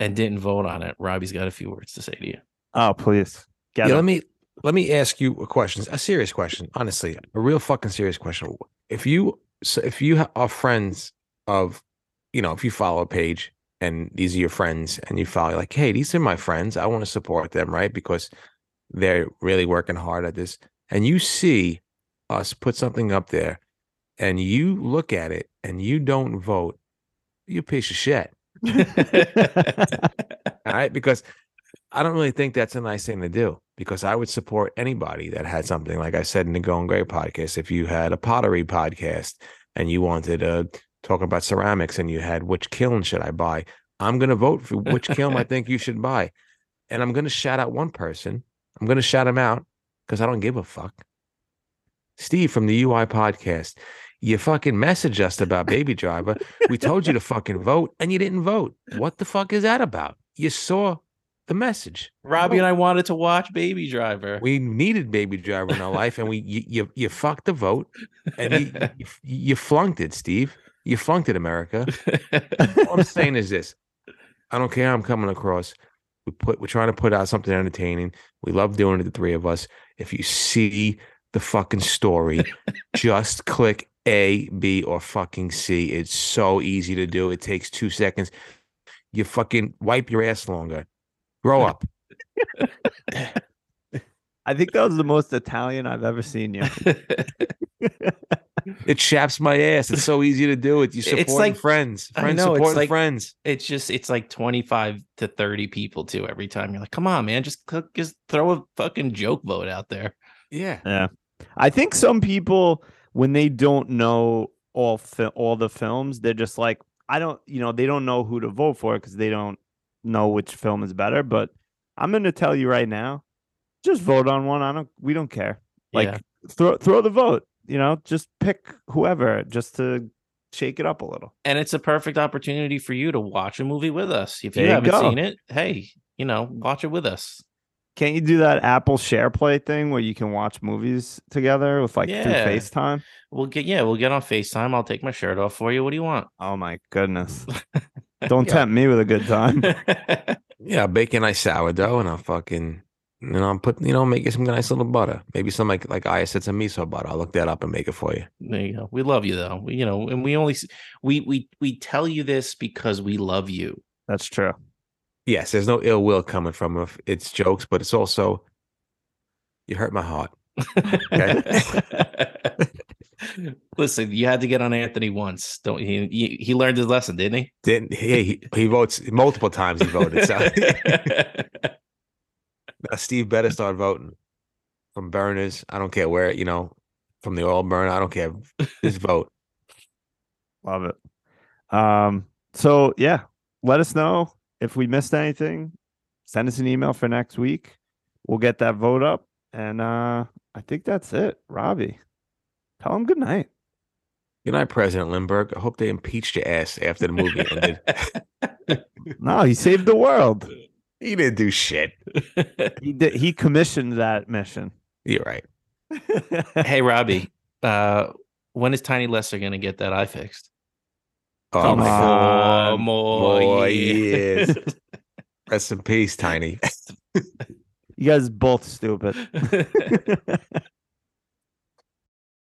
and didn't vote on it, Robbie's got a few words to say to you. Oh, please. Get Yeah, let me let me ask you a question, a serious question, honestly, a real fucking serious question. If you so if you are friends of, you know, if you follow a page and these are your friends and you follow like, hey, these are my friends, I want to support them, right? Because they're really working hard at this, and you see us put something up there, and you look at it and you don't vote, you a piece of shit. [laughs] All right. Because I don't really think that's a nice thing to do because I would support anybody that had something, like I said in the Going Grey podcast. If you had a pottery podcast and you wanted to talk about ceramics and you had which kiln should I buy, I'm going to vote for which kiln I [laughs] think you should buy. And I'm going to shout out one person. I'm going to shout him out because I don't give a fuck. Steve from the UI podcast. You fucking messaged us about Baby [laughs] Driver. We told you to fucking vote and you didn't vote. What the fuck is that about? You saw the message. Robbie and I wanted to watch Baby Driver. We needed Baby Driver in our life, and we you you, you fucked the vote, and you, you you flunked it, Steve. You flunked it, America. All I'm saying is this: I don't care how I'm coming across. We put we're trying to put out something entertaining. We love doing it, the three of us. If you see the fucking story, [laughs] just click A, B, or fucking C. It's so easy to do. It takes two seconds. You fucking wipe your ass longer. Grow up. [laughs] I think that was the most Italian I've ever seen you. [laughs] It chaps my ass. It's so easy to do it. You support like- friends. I Friends know, it's supporting like- friends. it's just it's like 25 to 30 people too every time. You're like, come on, man, just click, just throw a fucking joke vote out there. Yeah. Yeah. I think some people when they don't know all fi- all the films, they're just like I don't, you know, they don't know who to vote for because they don't know which film is better, but I'm going to tell you right now, just vote on one. I don't we don't care. Like yeah. throw throw the vote, you know, just pick whoever just to shake it up a little. and it's a perfect opportunity for you to watch a movie with us. If you you haven't go. seen it, hey, you know, watch it with us. Can't you do that Apple SharePlay thing where you can watch movies together with like through Yeah. FaceTime? We'll get yeah, we'll get on FaceTime. I'll take my shirt off for you. What do you want? Oh my goodness. [laughs] Don't Yeah. tempt me with a good time. [laughs] Yeah. I'll bake a nice sourdough and I'll fucking you know, I'll put you know, make you some nice little butter. Maybe some like like I said some miso butter. I'll look that up and make it for you. there you go. We love you though. We, you know, and we only we we we tell you this because we love you. That's true. Yes, there's no ill will coming from it. It's jokes, but it's also you hurt my heart. [laughs] Listen, you had to get on Anthony once. Don't he? He, he learned his lesson, didn't he? Didn't he, he he votes multiple times he voted. So [laughs] now Steve better start voting from burners. I don't care where, you know, from the oil burner. I don't care. Just vote. Love it. Um, so yeah, let us know if we missed anything. Send us an email for next week. We'll get that vote up. And uh I think that's it. Robbie. Tell him good night. Good night, President Lindbergh. I hope they impeached your ass after the movie ended. [laughs] No, he saved the world. he didn't do shit. He did he commissioned that mission. You're right. [laughs] hey, Robbie, uh, when is Tiny Lister gonna get that eye fixed? Oh Come god. on. more, More years. years. Rest in peace, Tiny. [laughs] You guys both stupid. [laughs]